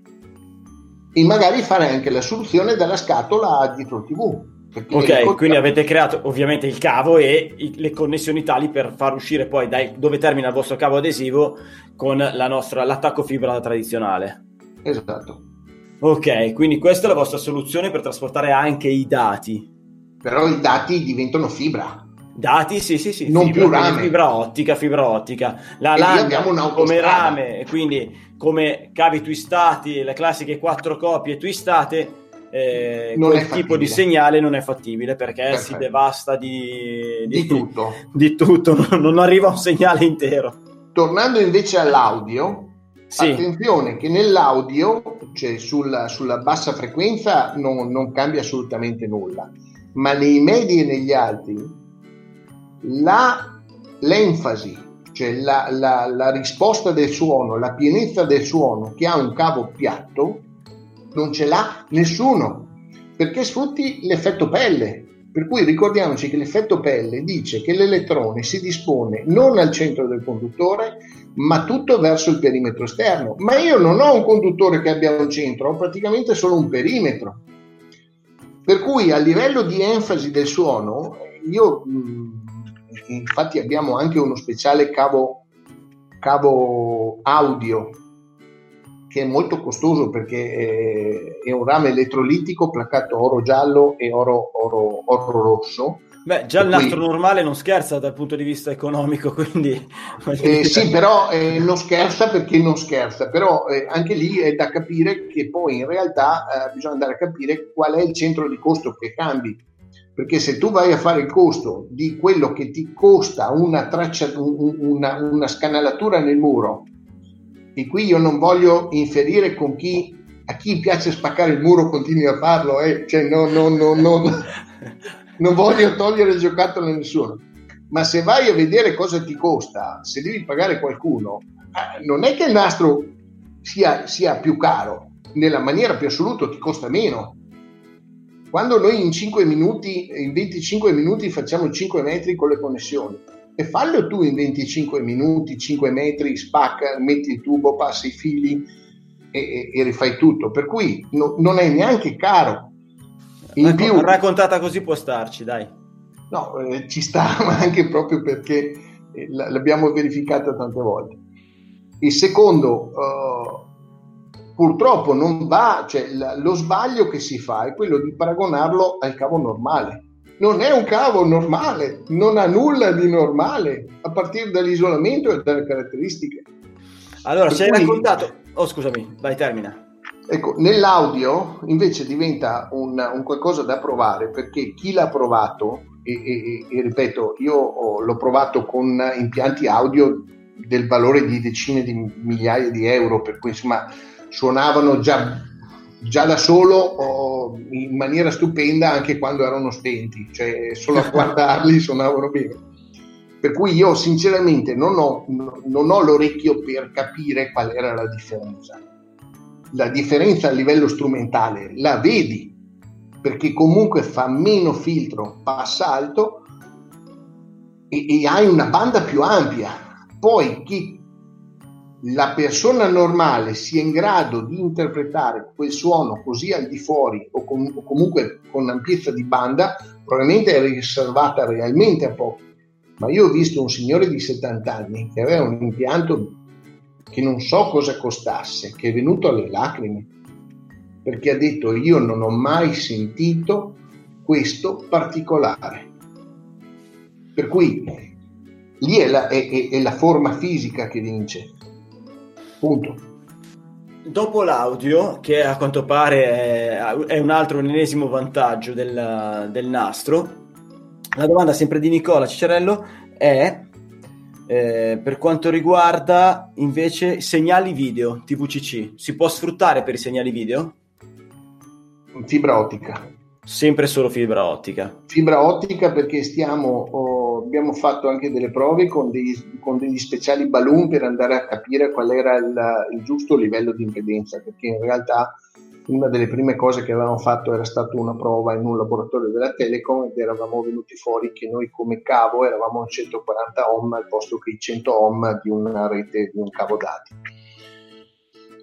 e magari fare anche la soluzione dalla scatola dietro il TV Ok, quindi avete creato ovviamente il cavo e i, le connessioni tali per far uscire poi dai, dove termina il vostro cavo adesivo con la nostra, l'attacco fibra tradizionale. Esatto. Ok, quindi questa è la vostra soluzione per trasportare anche i dati. Però i dati diventano fibra. Dati, sì, sì, sì. Non fibra, più rame. Fibra ottica, fibra ottica. La abbiamo come rame, e quindi come cavi twistati, le classiche quattro copie twistate, eh, Non quel tipo di segnale non è fattibile perché si Perfetto. devasta di, Di tutto. di tutto, non arriva un segnale intero. Tornando invece all'audio, Sì, attenzione che nell'audio, cioè sulla, sulla bassa frequenza, non, non cambia assolutamente nulla, ma nei medi e negli alti, la- l'enfasi, cioè la, la- la risposta del suono, la pienezza del suono che ha un cavo piatto, non ce l'ha nessuno, perché sfrutti l'effetto pelle. Per cui ricordiamoci che l'effetto pelle dice che l'elettrone si dispone non al centro del conduttore, ma tutto verso il perimetro esterno. Ma io non ho un conduttore che abbia un centro, ho praticamente solo un perimetro. Per cui a livello di enfasi del suono, io mh, infatti abbiamo anche uno speciale cavo, cavo audio che è molto costoso perché è, è un rame elettrolitico placato oro giallo e oro, oro, oro rosso. beh, già il per cui- nastro normale non scherza dal punto di vista economico, quindi... Eh, sì, però eh, non scherza perché non scherza, però eh, anche lì è da capire che poi in realtà eh, bisogna andare a capire qual è il centro di costo che cambi. Perché se tu vai a fare il costo di quello che ti costa una, traccia, un- una, una scanalatura nel muro, e qui io non voglio inferire con chi a chi piace spaccare il muro continui a farlo, eh, cioè no, no, no, no, non voglio togliere il giocattolo a nessuno, ma se vai a vedere cosa ti costa, se devi pagare qualcuno, eh, non è che il nastro sia, sia più caro, nella maniera più assoluta ti costa meno. Quando noi in 5 minuti, in 25 minuti facciamo 5 metri con le connessioni, e fallo tu in 25 minuti, 5 metri, spacca, metti il tubo, passi i fili e, e- e rifai tutto. Per cui no- non è neanche caro. In Racco- più, Raccontata così può starci, dai. No, eh, ci sta, ma anche proprio perché eh, l'abbiamo verificata tante volte. Il secondo, eh, purtroppo non va, cioè l- lo sbaglio che si fa è quello di paragonarlo al cavo normale. Non è un cavo normale, non ha nulla di normale a partire dall'isolamento e dalle caratteristiche. Allora, ci hai raccontato... Oh, scusami, vai, termina. Ecco, nell'audio invece diventa un, un qualcosa da provare perché chi l'ha provato, e, e- e- ripeto, io ho- l'ho provato con impianti audio del valore di decine di migliaia di euro, per cui insomma suonavano già, già da solo oh, in maniera stupenda anche quando erano spenti, cioè solo a guardarli suonavano bene. Per cui io sinceramente non ho, non ho l'orecchio per capire qual era la differenza la differenza a livello strumentale la vedi perché comunque fa meno filtro, passa alto e, e hai una banda più ampia. Poi chi la persona normale sia in grado di interpretare quel suono così al di fuori o, com- o comunque con ampiezza di banda, probabilmente è riservata realmente a pochi. Ma io ho visto un signore di 70 anni che aveva un impianto che non so cosa costasse, che è venuto alle lacrime, perché ha detto io non ho mai sentito questo particolare. Per cui lì è la, è- è- è la forma fisica che vince. Punto. Dopo l'audio, che a quanto pare è, un altro, un ennesimo vantaggio del, del nastro, la domanda sempre di Nicola Cicerello è eh, per quanto riguarda invece segnali video TVCC, si può sfruttare per i segnali video? Fibra ottica. Sempre solo fibra ottica. Fibra ottica perché stiamo, oh, abbiamo fatto anche delle prove con, dei- con degli speciali balloon per andare a capire qual era il, il giusto livello di impedenza, perché in realtà una delle prime cose che avevamo fatto era stata una prova in un laboratorio della Telecom ed eravamo venuti fuori che noi come cavo eravamo a 140 ohm al posto che i 100 ohm di una rete di un cavo dati.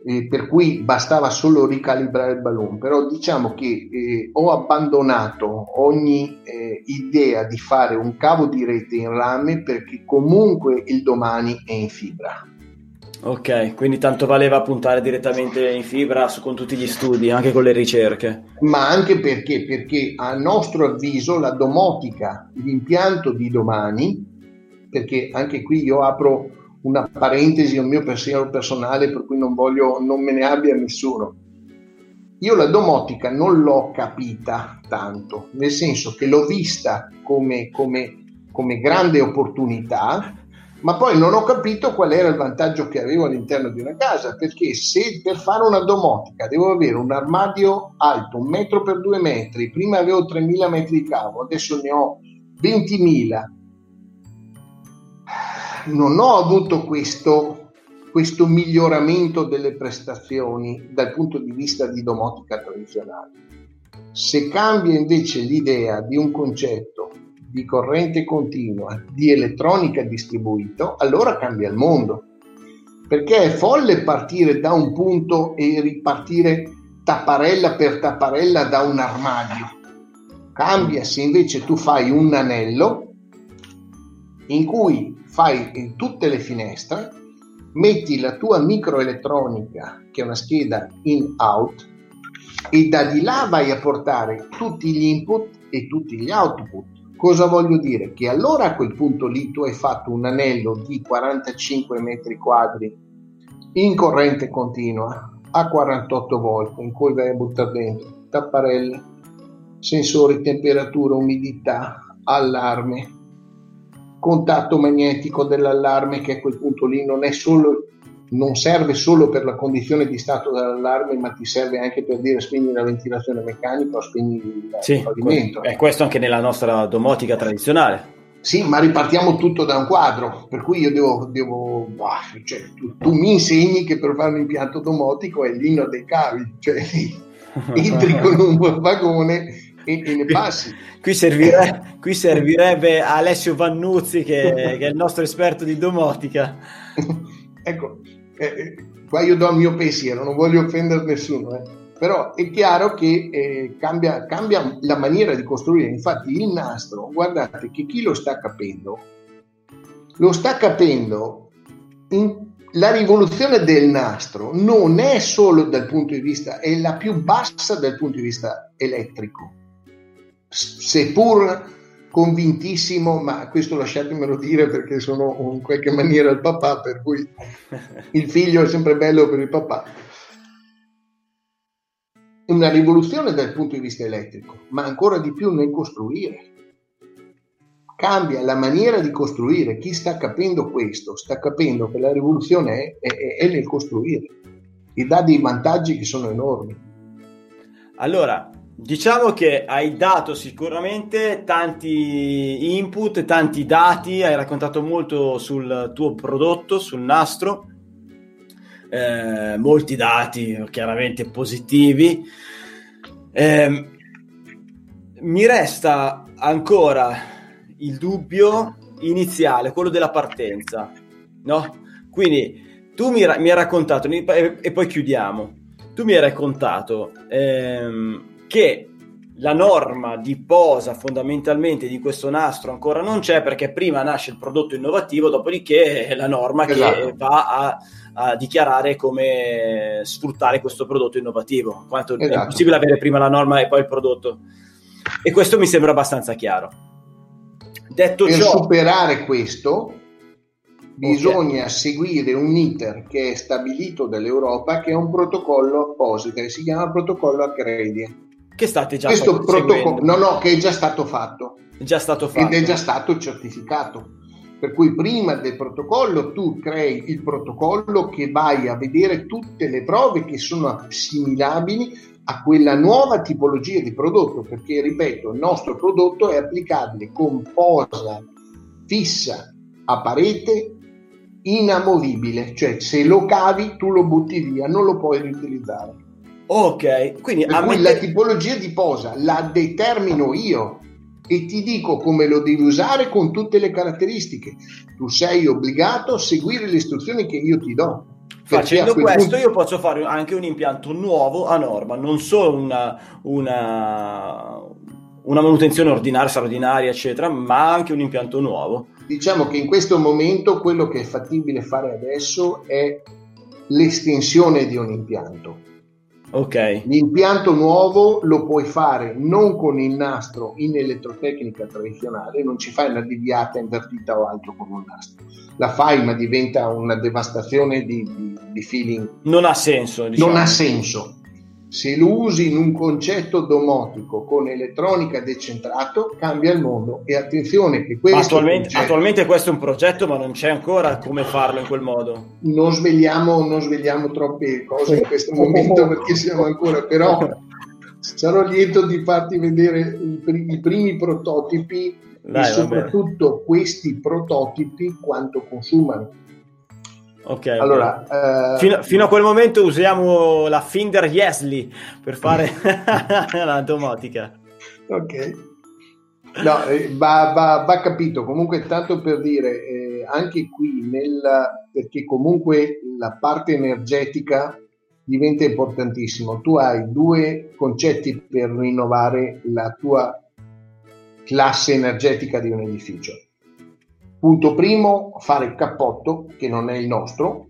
Eh, per cui bastava solo ricalibrare il balloon, però diciamo che eh, ho abbandonato ogni eh, idea di fare un cavo di rete in rame perché comunque il domani è in fibra. Ok, quindi tanto valeva puntare direttamente in fibra su, con tutti gli studi, anche con le ricerche. Ma anche perché? Perché a nostro avviso la domotica, l'impianto di domani, perché anche qui io apro una parentesi, un mio pensiero personale per cui non voglio, non me ne abbia nessuno. Io la domotica non l'ho capita tanto, nel senso che l'ho vista come, come, come grande opportunità, ma poi non ho capito qual era il vantaggio che avevo all'interno di una casa, perché se per fare una domotica devo avere un armadio alto, un metro per due metri, prima avevo 3.000 metri di cavo, adesso ne ho 20.000, non ho avuto questo, questo miglioramento delle prestazioni dal punto di vista di domotica tradizionale. Se cambia invece l'idea di un concetto di corrente continua, di elettronica distribuito, allora cambia il mondo. Perché è folle partire da un punto e ripartire tapparella per tapparella da un armadio. Cambia se invece tu fai un anello in cui fai in tutte le finestre, metti la tua microelettronica, che è una scheda in-out, e da di là vai a portare tutti gli input e tutti gli output Cosa voglio dire? Che allora a quel punto lì tu hai fatto un anello di 45 metri quadri in corrente continua a 48 volt in cui vai a buttare dentro tapparelle, sensori temperatura, umidità, allarme, contatto magnetico dell'allarme che a quel punto lì non è solo non serve solo per la condizione di stato dell'allarme, ma ti serve anche per dire spegni la ventilazione meccanica o spegni il sì, pavimento. E questo anche nella nostra domotica tradizionale. Sì, ma ripartiamo tutto da un quadro, per cui io devo, devo cioè, tu, tu, mi insegni che per fare un impianto domotico è l'inno dei cavi, cioè entri con un vagone e ne passi. Qui, servirebbe, qui servirebbe Alessio Vannuzzi che, che è il nostro esperto di domotica. ecco, eh, eh, qua io do il mio pensiero, non voglio offendere nessuno, eh. però è chiaro che eh, cambia, cambia, la maniera di costruire. Infatti il nastro, guardate che chi lo sta capendo, lo sta capendo in, la rivoluzione del nastro non è solo dal punto di vista, è la più bassa dal punto di vista elettrico, seppur convintissimo, ma questo lasciatemelo dire perché sono in qualche maniera il papà, per cui il figlio è sempre bello per il papà. Una rivoluzione dal punto di vista elettrico, ma ancora di più nel costruire. Cambia la maniera di costruire. Chi sta capendo questo sta capendo che la rivoluzione è, è, è nel costruire e dà dei vantaggi che sono enormi. Allora, Diciamo che hai dato sicuramente tanti input, tanti dati, hai raccontato molto sul tuo prodotto, sul nastro, eh, molti dati chiaramente positivi. Eh, mi resta ancora il dubbio iniziale, quello della partenza, no? Quindi tu mi, mi hai raccontato, e, poi chiudiamo, tu mi hai raccontato... Ehm, che la norma di posa fondamentalmente di questo nastro ancora non c'è perché prima nasce il prodotto innovativo, dopodiché è la norma esatto. che va a, a, dichiarare come sfruttare questo prodotto innovativo. Quanto esatto. è possibile avere prima la norma e poi il prodotto. E questo mi sembra abbastanza chiaro. Detto per ciò, superare questo bisogna okay. seguire un iter che è stabilito dall'Europa che è un protocollo apposito che si chiama protocollo Accredia che state già Questo protocollo, no, no, che è già stato fatto. È già stato fatto. Ed è già stato certificato. Per cui prima del protocollo tu crei il protocollo che vai a vedere tutte le prove che sono assimilabili a quella nuova tipologia di prodotto, perché ripeto, il nostro prodotto è applicabile con posa fissa a parete inamovibile, cioè se lo cavi tu lo butti via, non lo puoi riutilizzare. Ok, quindi per cui la tipologia di posa la determino io e ti dico come lo devi usare con tutte le caratteristiche. Tu sei obbligato a seguire le istruzioni che io ti do. Facendo questo punto... io posso fare anche un impianto nuovo a norma, non solo una, una, una manutenzione ordinaria, straordinaria, eccetera, ma anche un impianto nuovo. Diciamo che in questo momento quello che è fattibile fare adesso è l'estensione di un impianto. Ok. L'impianto nuovo lo puoi fare non con il nastro in elettrotecnica tradizionale, non ci fai una deviata invertita o altro con un nastro. La fai, ma diventa una devastazione di, di, di feeling. Non ha senso. Diciamo. Non ha senso se lo usi in un concetto domotico con elettronica decentrato, cambia il mondo. E attenzione che questo. Attualmente, concetto, attualmente questo è un progetto, ma non c'è ancora come farlo in quel modo. Non svegliamo, non svegliamo troppe cose in questo momento perché siamo ancora, però sarò lieto di farti vedere i, i primi prototipi Dai, e soprattutto questi prototipi quanto consumano Ok, allora, okay. Uh, fino, fino, a quel momento usiamo la Finder Yesly per fare la domotica. Ok. No, eh, va, va, va, capito. Comunque, tanto per dire, eh, anche qui, nel, perché comunque la parte energetica diventa importantissima. Tu hai due concetti per rinnovare la tua classe energetica di un edificio Punto primo, fare il cappotto, che non è il nostro.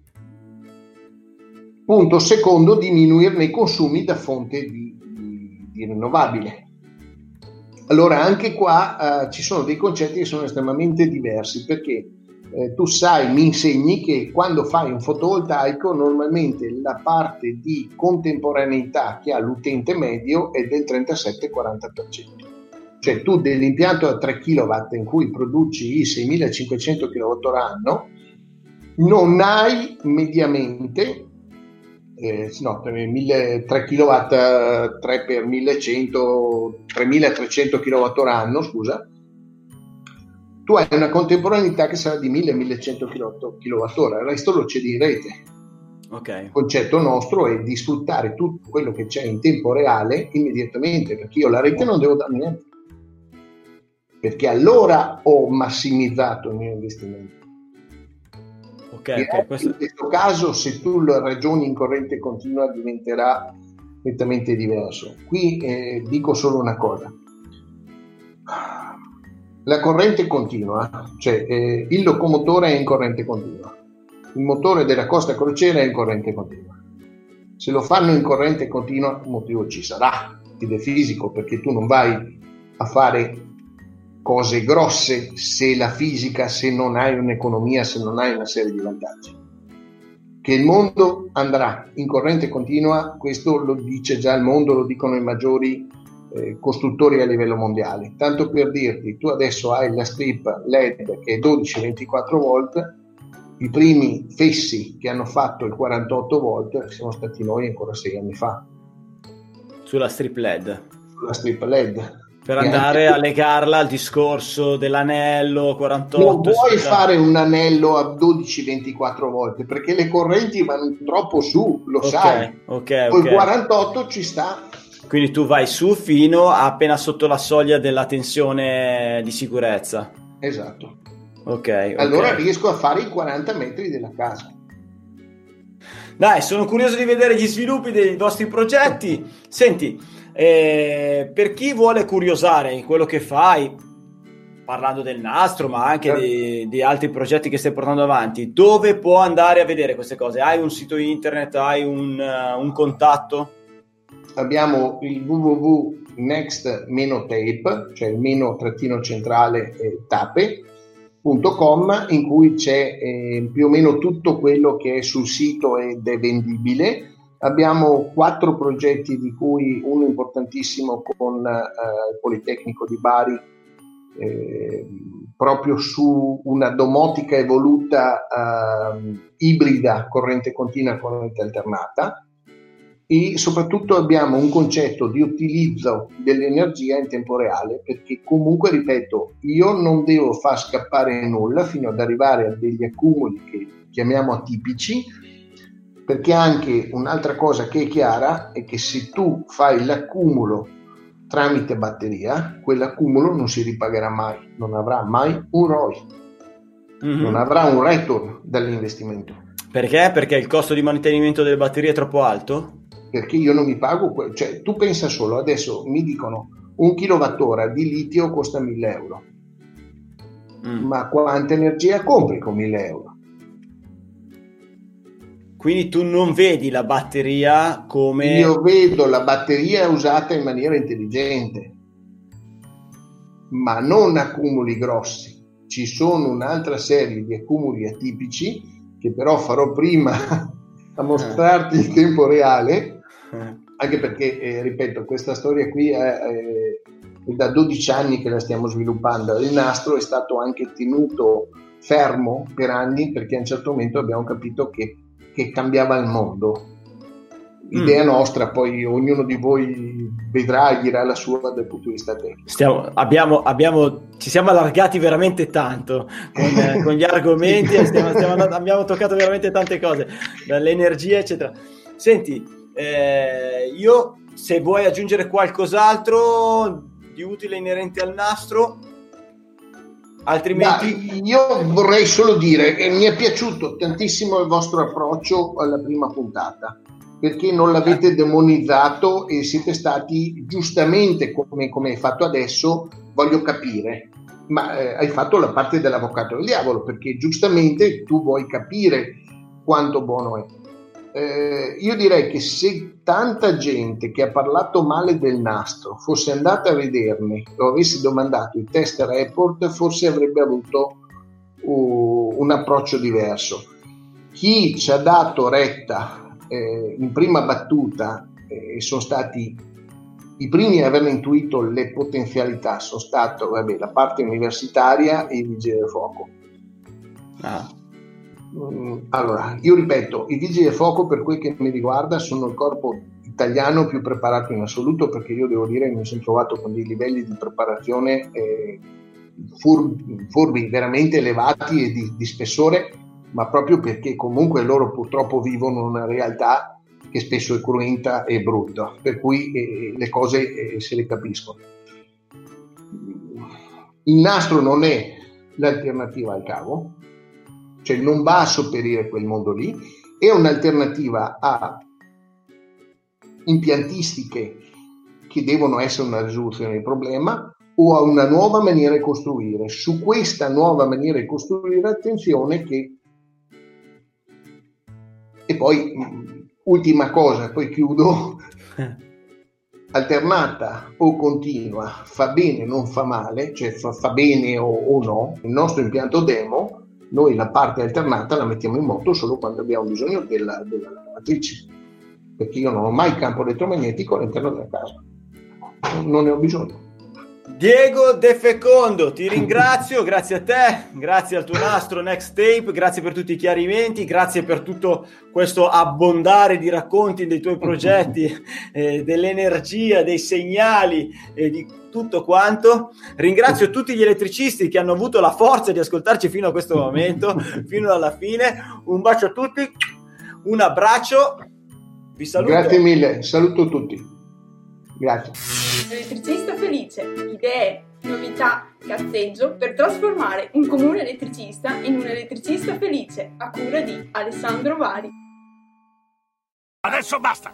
Punto secondo, diminuirne i consumi da fonte di, di, di rinnovabile. Allora, anche qua eh, ci sono dei concetti che sono estremamente diversi perché eh, tu sai, mi insegni che quando fai un fotovoltaico normalmente la parte di contemporaneità che ha l'utente medio è del 37-40%. Cioè tu dell'impianto da 3 kW in cui produci i 6500 kWh non hai mediamente eh, no, 3 kW 3 per 1100 3300 kWh scusa. Tu hai una contemporaneità che sarà di 1000-1100 kWh il resto lo cedi in rete Okay. Il concetto nostro è di sfruttare tutto quello che c'è in tempo reale immediatamente, perché io la rete non devo dare niente perché allora ho massimizzato il mio investimento. Okay, okay, questo... In questo caso, se tu lo ragioni in corrente continua, diventerà nettamente diverso. Qui eh, dico solo una cosa. La corrente continua, cioè eh, il locomotore è in corrente continua, il motore della costa crociera è in corrente continua. Se lo fanno in corrente continua, un motivo ci sarà, ed è fisico, perché tu non vai a fare cose grosse se la fisica, se non hai un'economia, se non hai una serie di vantaggi. Che il mondo andrà in corrente continua, questo lo dice già il mondo, lo dicono i maggiori eh, costruttori a livello mondiale. Tanto per dirti, tu adesso hai la strip LED che è 12-24 volt, i primi fessi che hanno fatto il 48 volt siamo stati noi ancora sei anni fa. Sulla strip LED? Sulla strip LED per andare a legarla al discorso dell'anello 48. Non puoi fare un anello a 12-24 volte perché le correnti vanno troppo su, lo okay, sai. Ok, Col 48 ci sta. Quindi tu vai su fino appena sotto la soglia della tensione di sicurezza. Esatto. Ok. Allora okay. riesco a fare i 40 metri della casa. Dai, sono curioso di vedere gli sviluppi dei vostri progetti. Senti, eh, per chi vuole curiosare in quello che fai, parlando del nastro, ma anche certo. di, di, altri progetti che stai portando avanti, dove può andare a vedere queste cose? Hai un sito internet? Hai un, uh, un contatto? Abbiamo il www.next-tape, cioè il meno trattino centrale eh, tape.com in cui c'è eh, più o meno tutto quello che è sul sito ed è vendibile Abbiamo quattro progetti, di cui uno importantissimo con eh, il Politecnico di Bari, eh, proprio su una domotica evoluta eh, ibrida, corrente continua, corrente alternata. E soprattutto abbiamo un concetto di utilizzo dell'energia in tempo reale, perché comunque, ripeto, io non devo far scappare nulla fino ad arrivare a degli accumuli che chiamiamo atipici, perché anche un'altra cosa che è chiara è che se tu fai l'accumulo tramite batteria, quell'accumulo non si ripagherà mai, non avrà mai un ROI, mm-hmm. non avrà un return dall'investimento. Perché? Perché il costo di mantenimento delle batterie è troppo alto? Perché io non mi pago, cioè tu pensa solo, adesso mi dicono un kilowattora di litio costa 1000 euro, mm. ma quanta energia compri con 1000 euro? Quindi tu non vedi la batteria come... Io vedo la batteria usata in maniera intelligente, ma non accumuli grossi. Ci sono un'altra serie di accumuli atipici che però farò prima a mostrarti in tempo reale, anche perché, eh, ripeto, questa storia qui è, è, è da 12 anni che la stiamo sviluppando. Il nastro è stato anche tenuto fermo per anni perché a un certo momento abbiamo capito che che cambiava il mondo. Idea mm. nostra, poi ognuno di voi vedrà e dirà la sua dal punto di vista tecnico. Stiamo, abbiamo, abbiamo, ci siamo allargati veramente tanto con, eh, con gli argomenti, stiamo, stiamo andando, abbiamo toccato veramente tante cose, dall'energia, eccetera. Senti, eh, io se vuoi aggiungere qualcos'altro di utile inerente al nastro, Altrimenti... Da, io vorrei solo dire che mi è piaciuto tantissimo il vostro approccio alla prima puntata, perché non l'avete demonizzato e siete stati giustamente, come, come hai fatto adesso, voglio capire, ma eh, hai fatto la parte dell'avvocato del diavolo, perché giustamente tu vuoi capire quanto buono è eh, io direi che se tanta gente che ha parlato male del nastro fosse andata a vederne o avesse domandato i test report, forse avrebbe avuto uh, un approccio diverso. Chi ci ha dato retta eh, in prima battuta e eh, sono stati i primi a aver intuito le potenzialità sono stati la parte universitaria e i vigili del fuoco. Ah allora, io ripeto, i vigili del fuoco per quel che mi riguarda sono il corpo italiano più preparato in assoluto perché io devo dire che mi sono trovato con dei livelli di preparazione eh, furbi, furbi, veramente elevati e di, di, spessore, ma proprio perché comunque loro purtroppo vivono una realtà che spesso è cruenta e brutta, per cui eh, le cose eh, se le capiscono. Il nastro non è l'alternativa al cavo, cioè non va a sopperire quel mondo lì, è un'alternativa a impiantistiche che devono essere una risoluzione del problema o a una nuova maniera di costruire. Su questa nuova maniera di costruire, attenzione che... E poi, ultima cosa, poi chiudo, alternata o continua, fa bene, non fa male, cioè fa, fa bene o, o no, il nostro impianto demo noi la parte alternata la mettiamo in moto solo quando abbiamo bisogno della, della lavatrice, perché io non ho mai campo elettromagnetico all'interno della casa, non ne ho bisogno. Diego De Fecondo, ti ringrazio, grazie a te, grazie al tuo nastro Next Tape, grazie per tutti i chiarimenti, grazie per tutto questo abbondare di racconti dei tuoi progetti, eh, dell'energia, dei segnali eh, di tutto quanto. Ringrazio tutti gli elettricisti che hanno avuto la forza di ascoltarci fino a questo momento, fino alla fine. Un bacio a tutti, un abbraccio, vi saluto. Grazie mille, saluto tutti. Grazie. Elettricista felice, idee, novità, cazzeggio per trasformare un comune elettricista in un elettricista felice a cura di Alessandro Vari. Adesso basta!